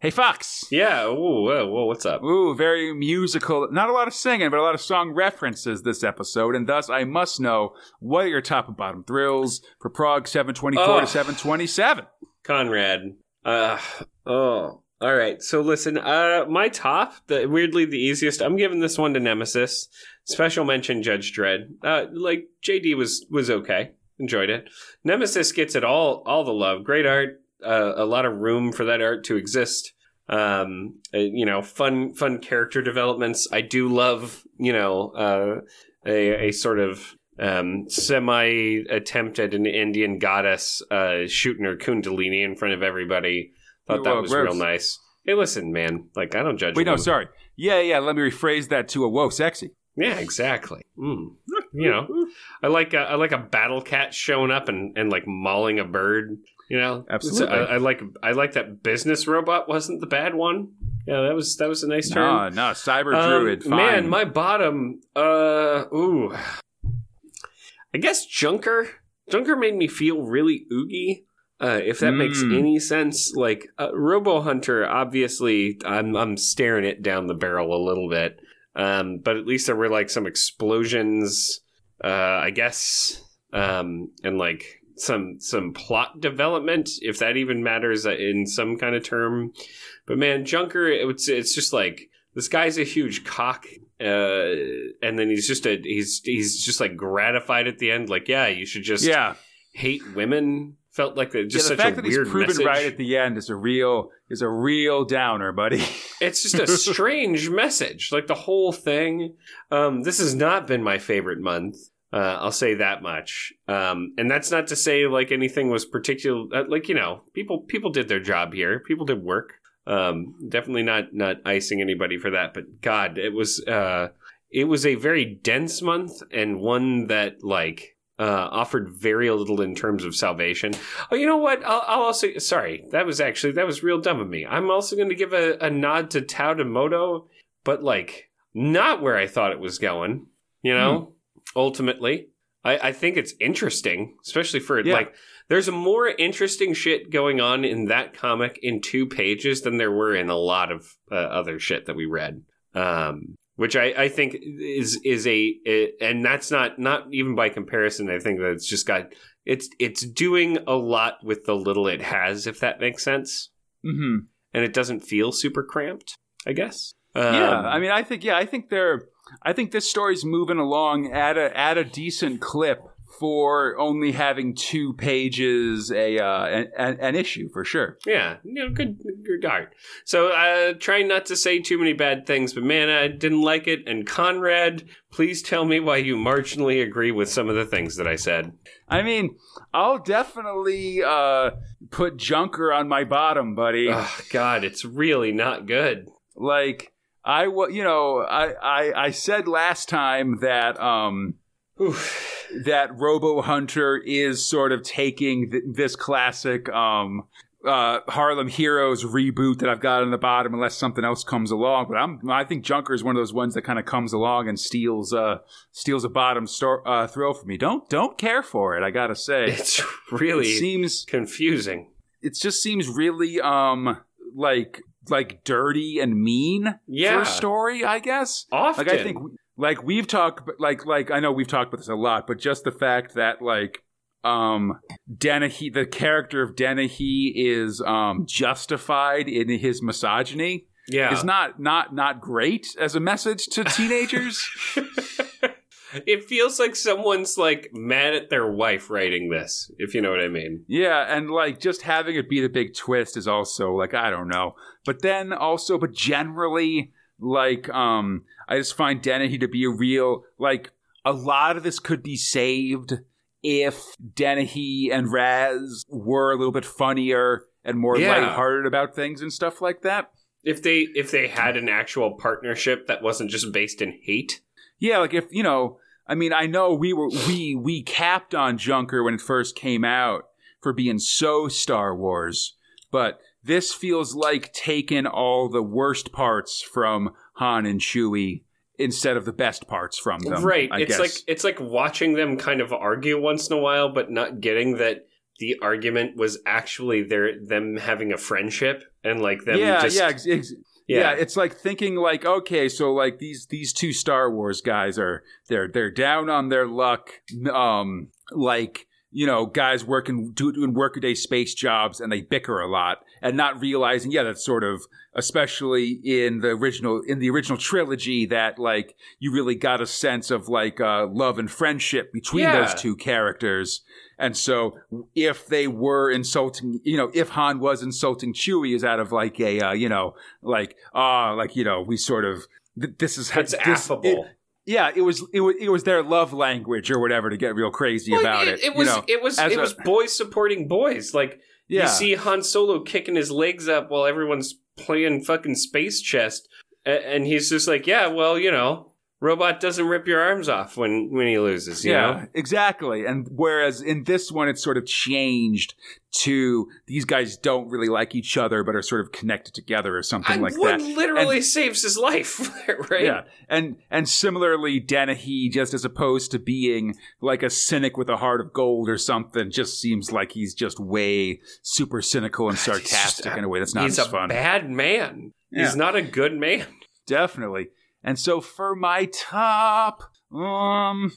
Hey, Fox. Yeah. Ooh, whoa, whoa, what's up? Ooh, very musical. Not a lot of singing, but a lot of song references this episode, and thus I must know what are your top and bottom thrills for Prog 724 Oh. to 727. Conrad. Uh, oh. All right. So listen, uh, my top, the weirdly the easiest. I'm giving this one to Nemesis. Special mention, Judge Dredd. Uh, like JD was was okay. Enjoyed it. Nemesis gets it all all the love. Great art. Uh, a lot of room for that art to exist. Um, uh, you know, fun fun character developments. I do love you know uh, a a sort of um, semi attempt at an Indian goddess uh, shooting her kundalini in front of everybody. Thought that was real nice. Hey, listen, man. Like I don't judge. Wait, no, women. sorry. Yeah, yeah, let me rephrase that to a whoa, sexy. Yeah, exactly. Mm. You know, I like a, I like a battle cat showing up and, and like mauling a bird. You know, Absolutely. I, I like I like that business robot wasn't the bad one. Yeah, that was that was a nice turn. No, no, Cyber Um, Druid, fine. Man, my bottom. Uh, ooh. I guess Junker. Junker made me feel really oogie. Uh, if that makes Mm. any sense, like uh, Robo Hunter, obviously, I'm I'm staring it down the barrel a little bit. Um, but at least there were like some explosions. Uh, I guess, um, and like some some plot development, if that even matters uh, in some kind of term. But man, Junker, it's it's just like this guy's a huge cock, uh, and then he's just a he's he's just like gratified at the end. Like, yeah, you should just yeah, hate women. Felt like just yeah, the such fact a that he's proven message. right at the end is a real is a real downer, buddy. it's just a strange message. Like the whole thing. Um, this has not been my favorite month. Uh, I'll say that much. Um, and that's not to say like anything was particular. Uh, like you know, people people did their job here. People did work. Um, definitely not not icing anybody for that. But God, it was uh, it was a very dense month and one that like. Uh, offered very little in terms of salvation. Oh, you know what? I'll, I'll also sorry. That was actually that was real dumb of me. I'm also going to give a, a nod to Tao De Moto, but like not where I thought it was going. You know, ultimately, I, I think it's interesting, especially for Yeah. like. There's a more interesting shit going on in that comic in two pages than there were in a lot of uh, other shit that we read. Um, which I, I think is is a, a and that's not not even by comparison. I think that it's just got it's it's doing a lot with the little it has, if that makes sense, Mm-hmm. and it doesn't feel super cramped. I guess. yeah, Um, I mean, I think yeah, I think they're, I think this story's moving along at a at a decent clip for only having two pages a uh, an, an, an issue for sure. Yeah, you know, good, good art. So, uh, trying not to say too many bad things, but man, I didn't like it. And Conrad, please tell me why you marginally agree with some of the things that I said. I mean, I'll definitely uh, put Junker on my bottom, buddy. Oh, God, it's really not good. Like, I you know, I, I I said last time that um Oof. that Robo Hunter is sort of taking th- this classic um uh Harlem Heroes reboot that I've got on the bottom unless something else comes along. But I'm I think Junker is one of those ones that kind of comes along and steals uh steals a bottom stor- uh, throw from me. Don't don't care for it. I gotta say, It's really it seems confusing. it just seems really um like like dirty and mean Yeah. for a story. I guess. Often. Like I think like we've talked like like I know we've talked about this a lot, but just the fact that like um Dennehy the character of Dennehy is um justified in his misogyny yeah. is not not not great as a message to teenagers. it feels like someone's like mad at their wife writing this, if you know what I mean. yeah, and like just having it be the big twist is also like I don't know. But then also but generally like um I just find Dennehy to be a real like a lot of this could be saved if Dennehy and Raz were a little bit funnier and more Yeah. lighthearted about things and stuff like that. If they if they had an actual partnership that wasn't just based in hate. Yeah, like if you know, I mean, I know we were we we capped on Junker when it first came out for being so Star Wars, but this feels like taking all the worst parts from Han and Chewie instead of the best parts from them. right. I it's guess. like it's like watching them kind of argue once in a while, but not getting that the argument was actually their them having a friendship and like them yeah, just yeah, ex- ex- yeah, It's like thinking like, okay, so like these these two Star Wars guys are they're they're down on their luck, um, like you know, guys working do- doing workaday space jobs, and they bicker a lot, and not realizing, yeah, that's sort of especially in the original in the original trilogy that like you really got a sense of like uh, love and friendship between Yeah. those two characters. And so, if they were insulting, you know, if Han was insulting Chewie, is out of like a, uh, you know, like ah, like you know, we sort of th- this is it's this, affable. it- yeah, it was it was it was their love language or whatever to get real crazy Well, about it. it, you was know. it was it a- was boys supporting boys. Like yeah, you see Han Solo kicking his legs up while everyone's playing fucking space chest, and he's just like, yeah, well, you know, robot doesn't rip your arms off when when he loses. You yeah, know? exactly. And whereas in this one, it's sort of changed to these guys don't really like each other, but are sort of connected together or something And like that. literally saves his life, right? Yeah, and and similarly, Dennehy, just as opposed to being like a cynic with a heart of gold or something, just seems like he's just way super cynical and He's just sarcastic in a way that's not he's as a fun. bad man. Yeah. He's not a good man. Definitely. And so for my top, um,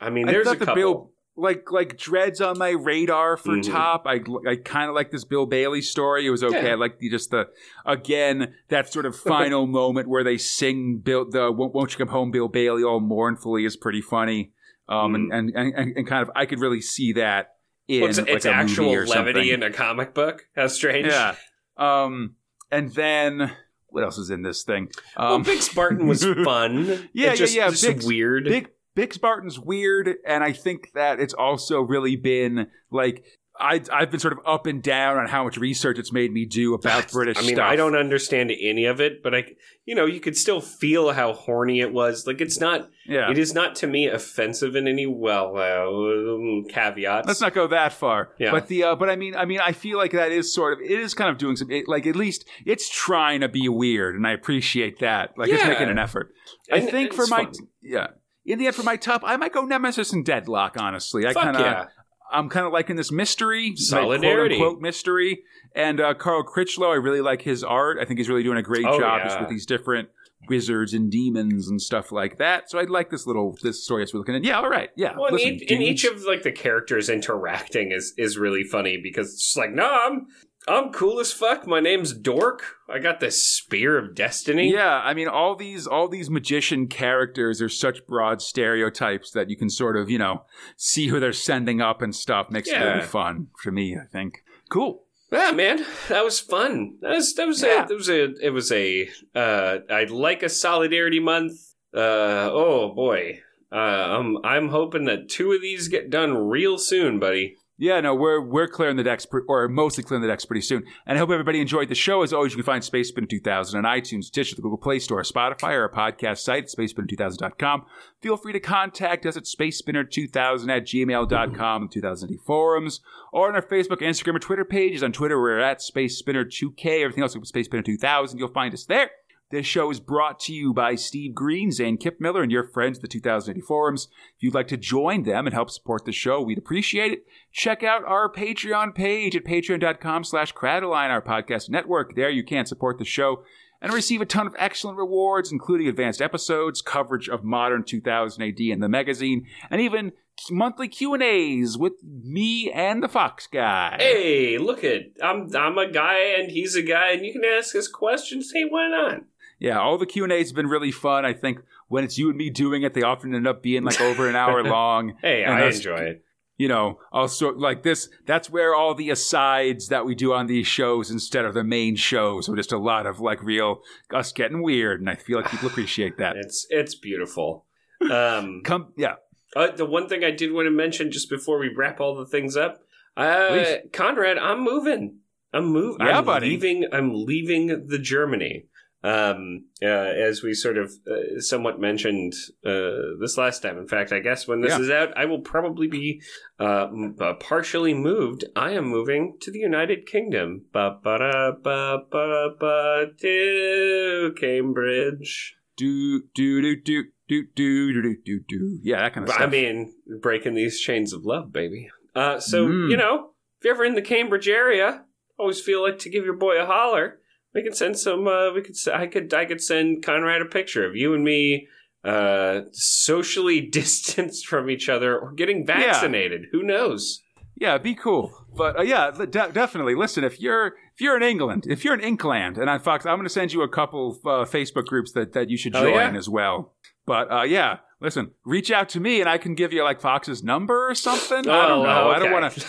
I mean, I there's a thought the couple. Bill like like Dredd's on my radar for Mhm. top. I I kind of like this Bill Bailey story. It was okay. Yeah. I like the just the again that sort of final moment where they sing Bill the won't, won't you come home Bill Bailey all mournfully is pretty funny. Um and, and, and and kind of I could really see that in Mm. Well, it's like it's a actual levity something. in a comic book. How strange. yeah. Um and then what else is in this thing? Well, Um, Bix Barton was fun. Yeah, just, yeah, yeah. Just Big- weird. Big Bix Barton's weird, and I think that it's also really been like I I've been sort of up and down on how much research it's made me do about British I mean, stuff. I don't understand any of it, but I, you know, you could still feel how horny it was. Like it's not. Yeah, It is not to me offensive in any well uh, caveats. let's not go that far. Yeah. But the uh, but I mean I mean I feel like that is sort of it is kind of doing some it, like at least it's trying to be weird, and I appreciate that. Like it's making an effort. I think for my fun. yeah. In the end, for my top, I might go Nemesis and Deadlock. Honestly, I kind of yeah. I'm kind of liking this mystery, Solidarity. quote unquote mystery. And uh, Carl Critchlow, I really like his art. I think he's really doing a great Oh, job yeah. just with these different wizards and demons and stuff like that. So I'd like this little this story as we're looking at. Yeah, all right, yeah. Well, in, Listen, each, in each of like the characters interacting is is really funny because it's just like, no, I'm I'm cool as fuck. My name's Dork. I got this spear of destiny. yeah, I mean, all these all these magician characters are such broad stereotypes that you can sort of you know see who they're sending up and stuff. Makes it Yeah. really fun for me. I think. Cool. Yeah, man, that was fun. That was that was Yeah. a that was a it was a uh I like a solidarity month. Uh oh boy. Uh I'm I'm hoping that two of these get done real soon, buddy. Yeah, no, we're we're clearing the decks, pre- or mostly clearing the decks pretty soon. And I hope everybody enjoyed the show. As always, you can find Space Spinner 2000 on iTunes, Stitcher, the Google Play Store, Spotify, or our podcast site, spacespinner2000.com. Feel free to contact us at spacespinner2000 at gmail.com, the 2000 forums, or on our Facebook, Instagram, or Twitter pages. On Twitter, we're at SpaceSpinner2K. Everything else, with Space Spinner 2000. You'll find us there. This show is brought to you by Steve Green, Zane Kip Miller, and your friends the 2080 Forums. If you'd like to join them and help support the show, we'd appreciate it. Check out our Patreon page at patreon.com slash Cradaline, our podcast network. There you can support the show and receive a ton of excellent rewards, including advanced episodes, coverage of modern 2000 AD in the magazine, and even monthly Q&As with me and the Fox guy. Hey, look at I'm I'm a guy and he's a guy, and you can ask us questions. Hey, why not? Yeah, all the Q and A's have been really fun. I think when it's you and me doing it, they often end up being like over an hour long. Hey, And I us- enjoy it. You know, also like this. That's where all the asides that we do on these shows instead of the main shows are just a lot of like real us getting weird, and I feel like people appreciate that. It's it's beautiful. Um, Come, yeah, uh, the one thing I did want to mention just before we wrap all the things up, uh, Conrad, I'm moving. I'm moving. Yeah, I'm buddy. leaving. I'm leaving the Germany. Um, uh, as we sort of uh, somewhat mentioned uh, this last time. In fact, I guess when this Yeah. is out, I will probably be uh, m- uh, partially moved. I am moving to the United Kingdom. Ba ba da ba ba ba to Cambridge. do do do do do do do do do do. Yeah, that kind of stuff. I mean, breaking these chains of love, baby. Uh, so Mm. you know, if you're ever in the Cambridge area, always feel like to give your boy a holler. We can send some. Uh, we could. I could. I could send Conrad a picture of you and me, uh, socially distanced from each other or getting vaccinated. Who knows? Yeah, be cool. But uh, yeah, de- definitely. Listen, if you're if you're in England, if you're in Inkland, and I Fox, I'm going to send you a couple of, uh, Facebook groups that, that you should Oh, join yeah? as well. But uh, yeah, listen, reach out to me, and I can give you like Fox's number or something. I don't Oh, know. I don't want to.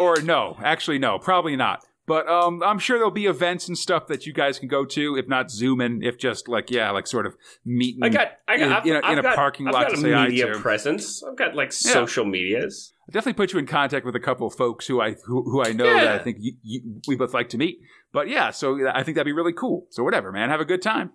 Or no, actually, no, probably not. But um, I'm sure there'll be events and stuff that you guys can go to. If not Zoom in, if just like yeah, like sort of meeting. I got. I got. In- I've, in a- I've in a got, parking I've lot got to a media presence. I've got like Yeah. social medias. I'll definitely put you in contact with a couple of folks who I who, who I know Yeah. that I think you, you, we both like to meet. But yeah, so I think that'd be really cool. So whatever, man, have a good time.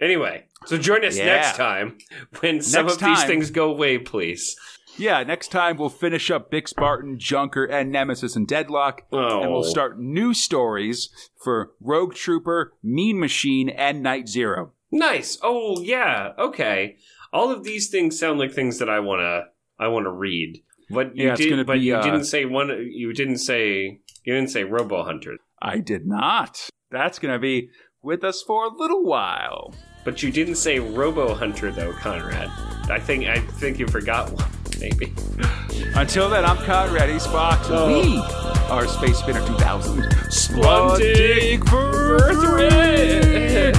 Anyway, so join us Yeah. next time when some Next of these things go away, please. Yeah, next time we'll finish up Bix Barton, Junker, and Nemesis and Deadlock, Oh. and we'll start new stories for Rogue Trooper, Mean Machine, and Night Zero. Nice. Oh yeah. Okay. All of these things sound like things that I wanna I wanna read. But you Yeah, did. But be, you uh, didn't say one. You didn't say. You didn't say Robo Hunter. I did not. That's gonna be with us for a little while. But you didn't say Robo Hunter though, Conrad. I think I think you forgot one. Maybe. Until then, I'm Conrad East Fox, and Oh. we are Space Spinner 2000. Splundig Splundig Verthred.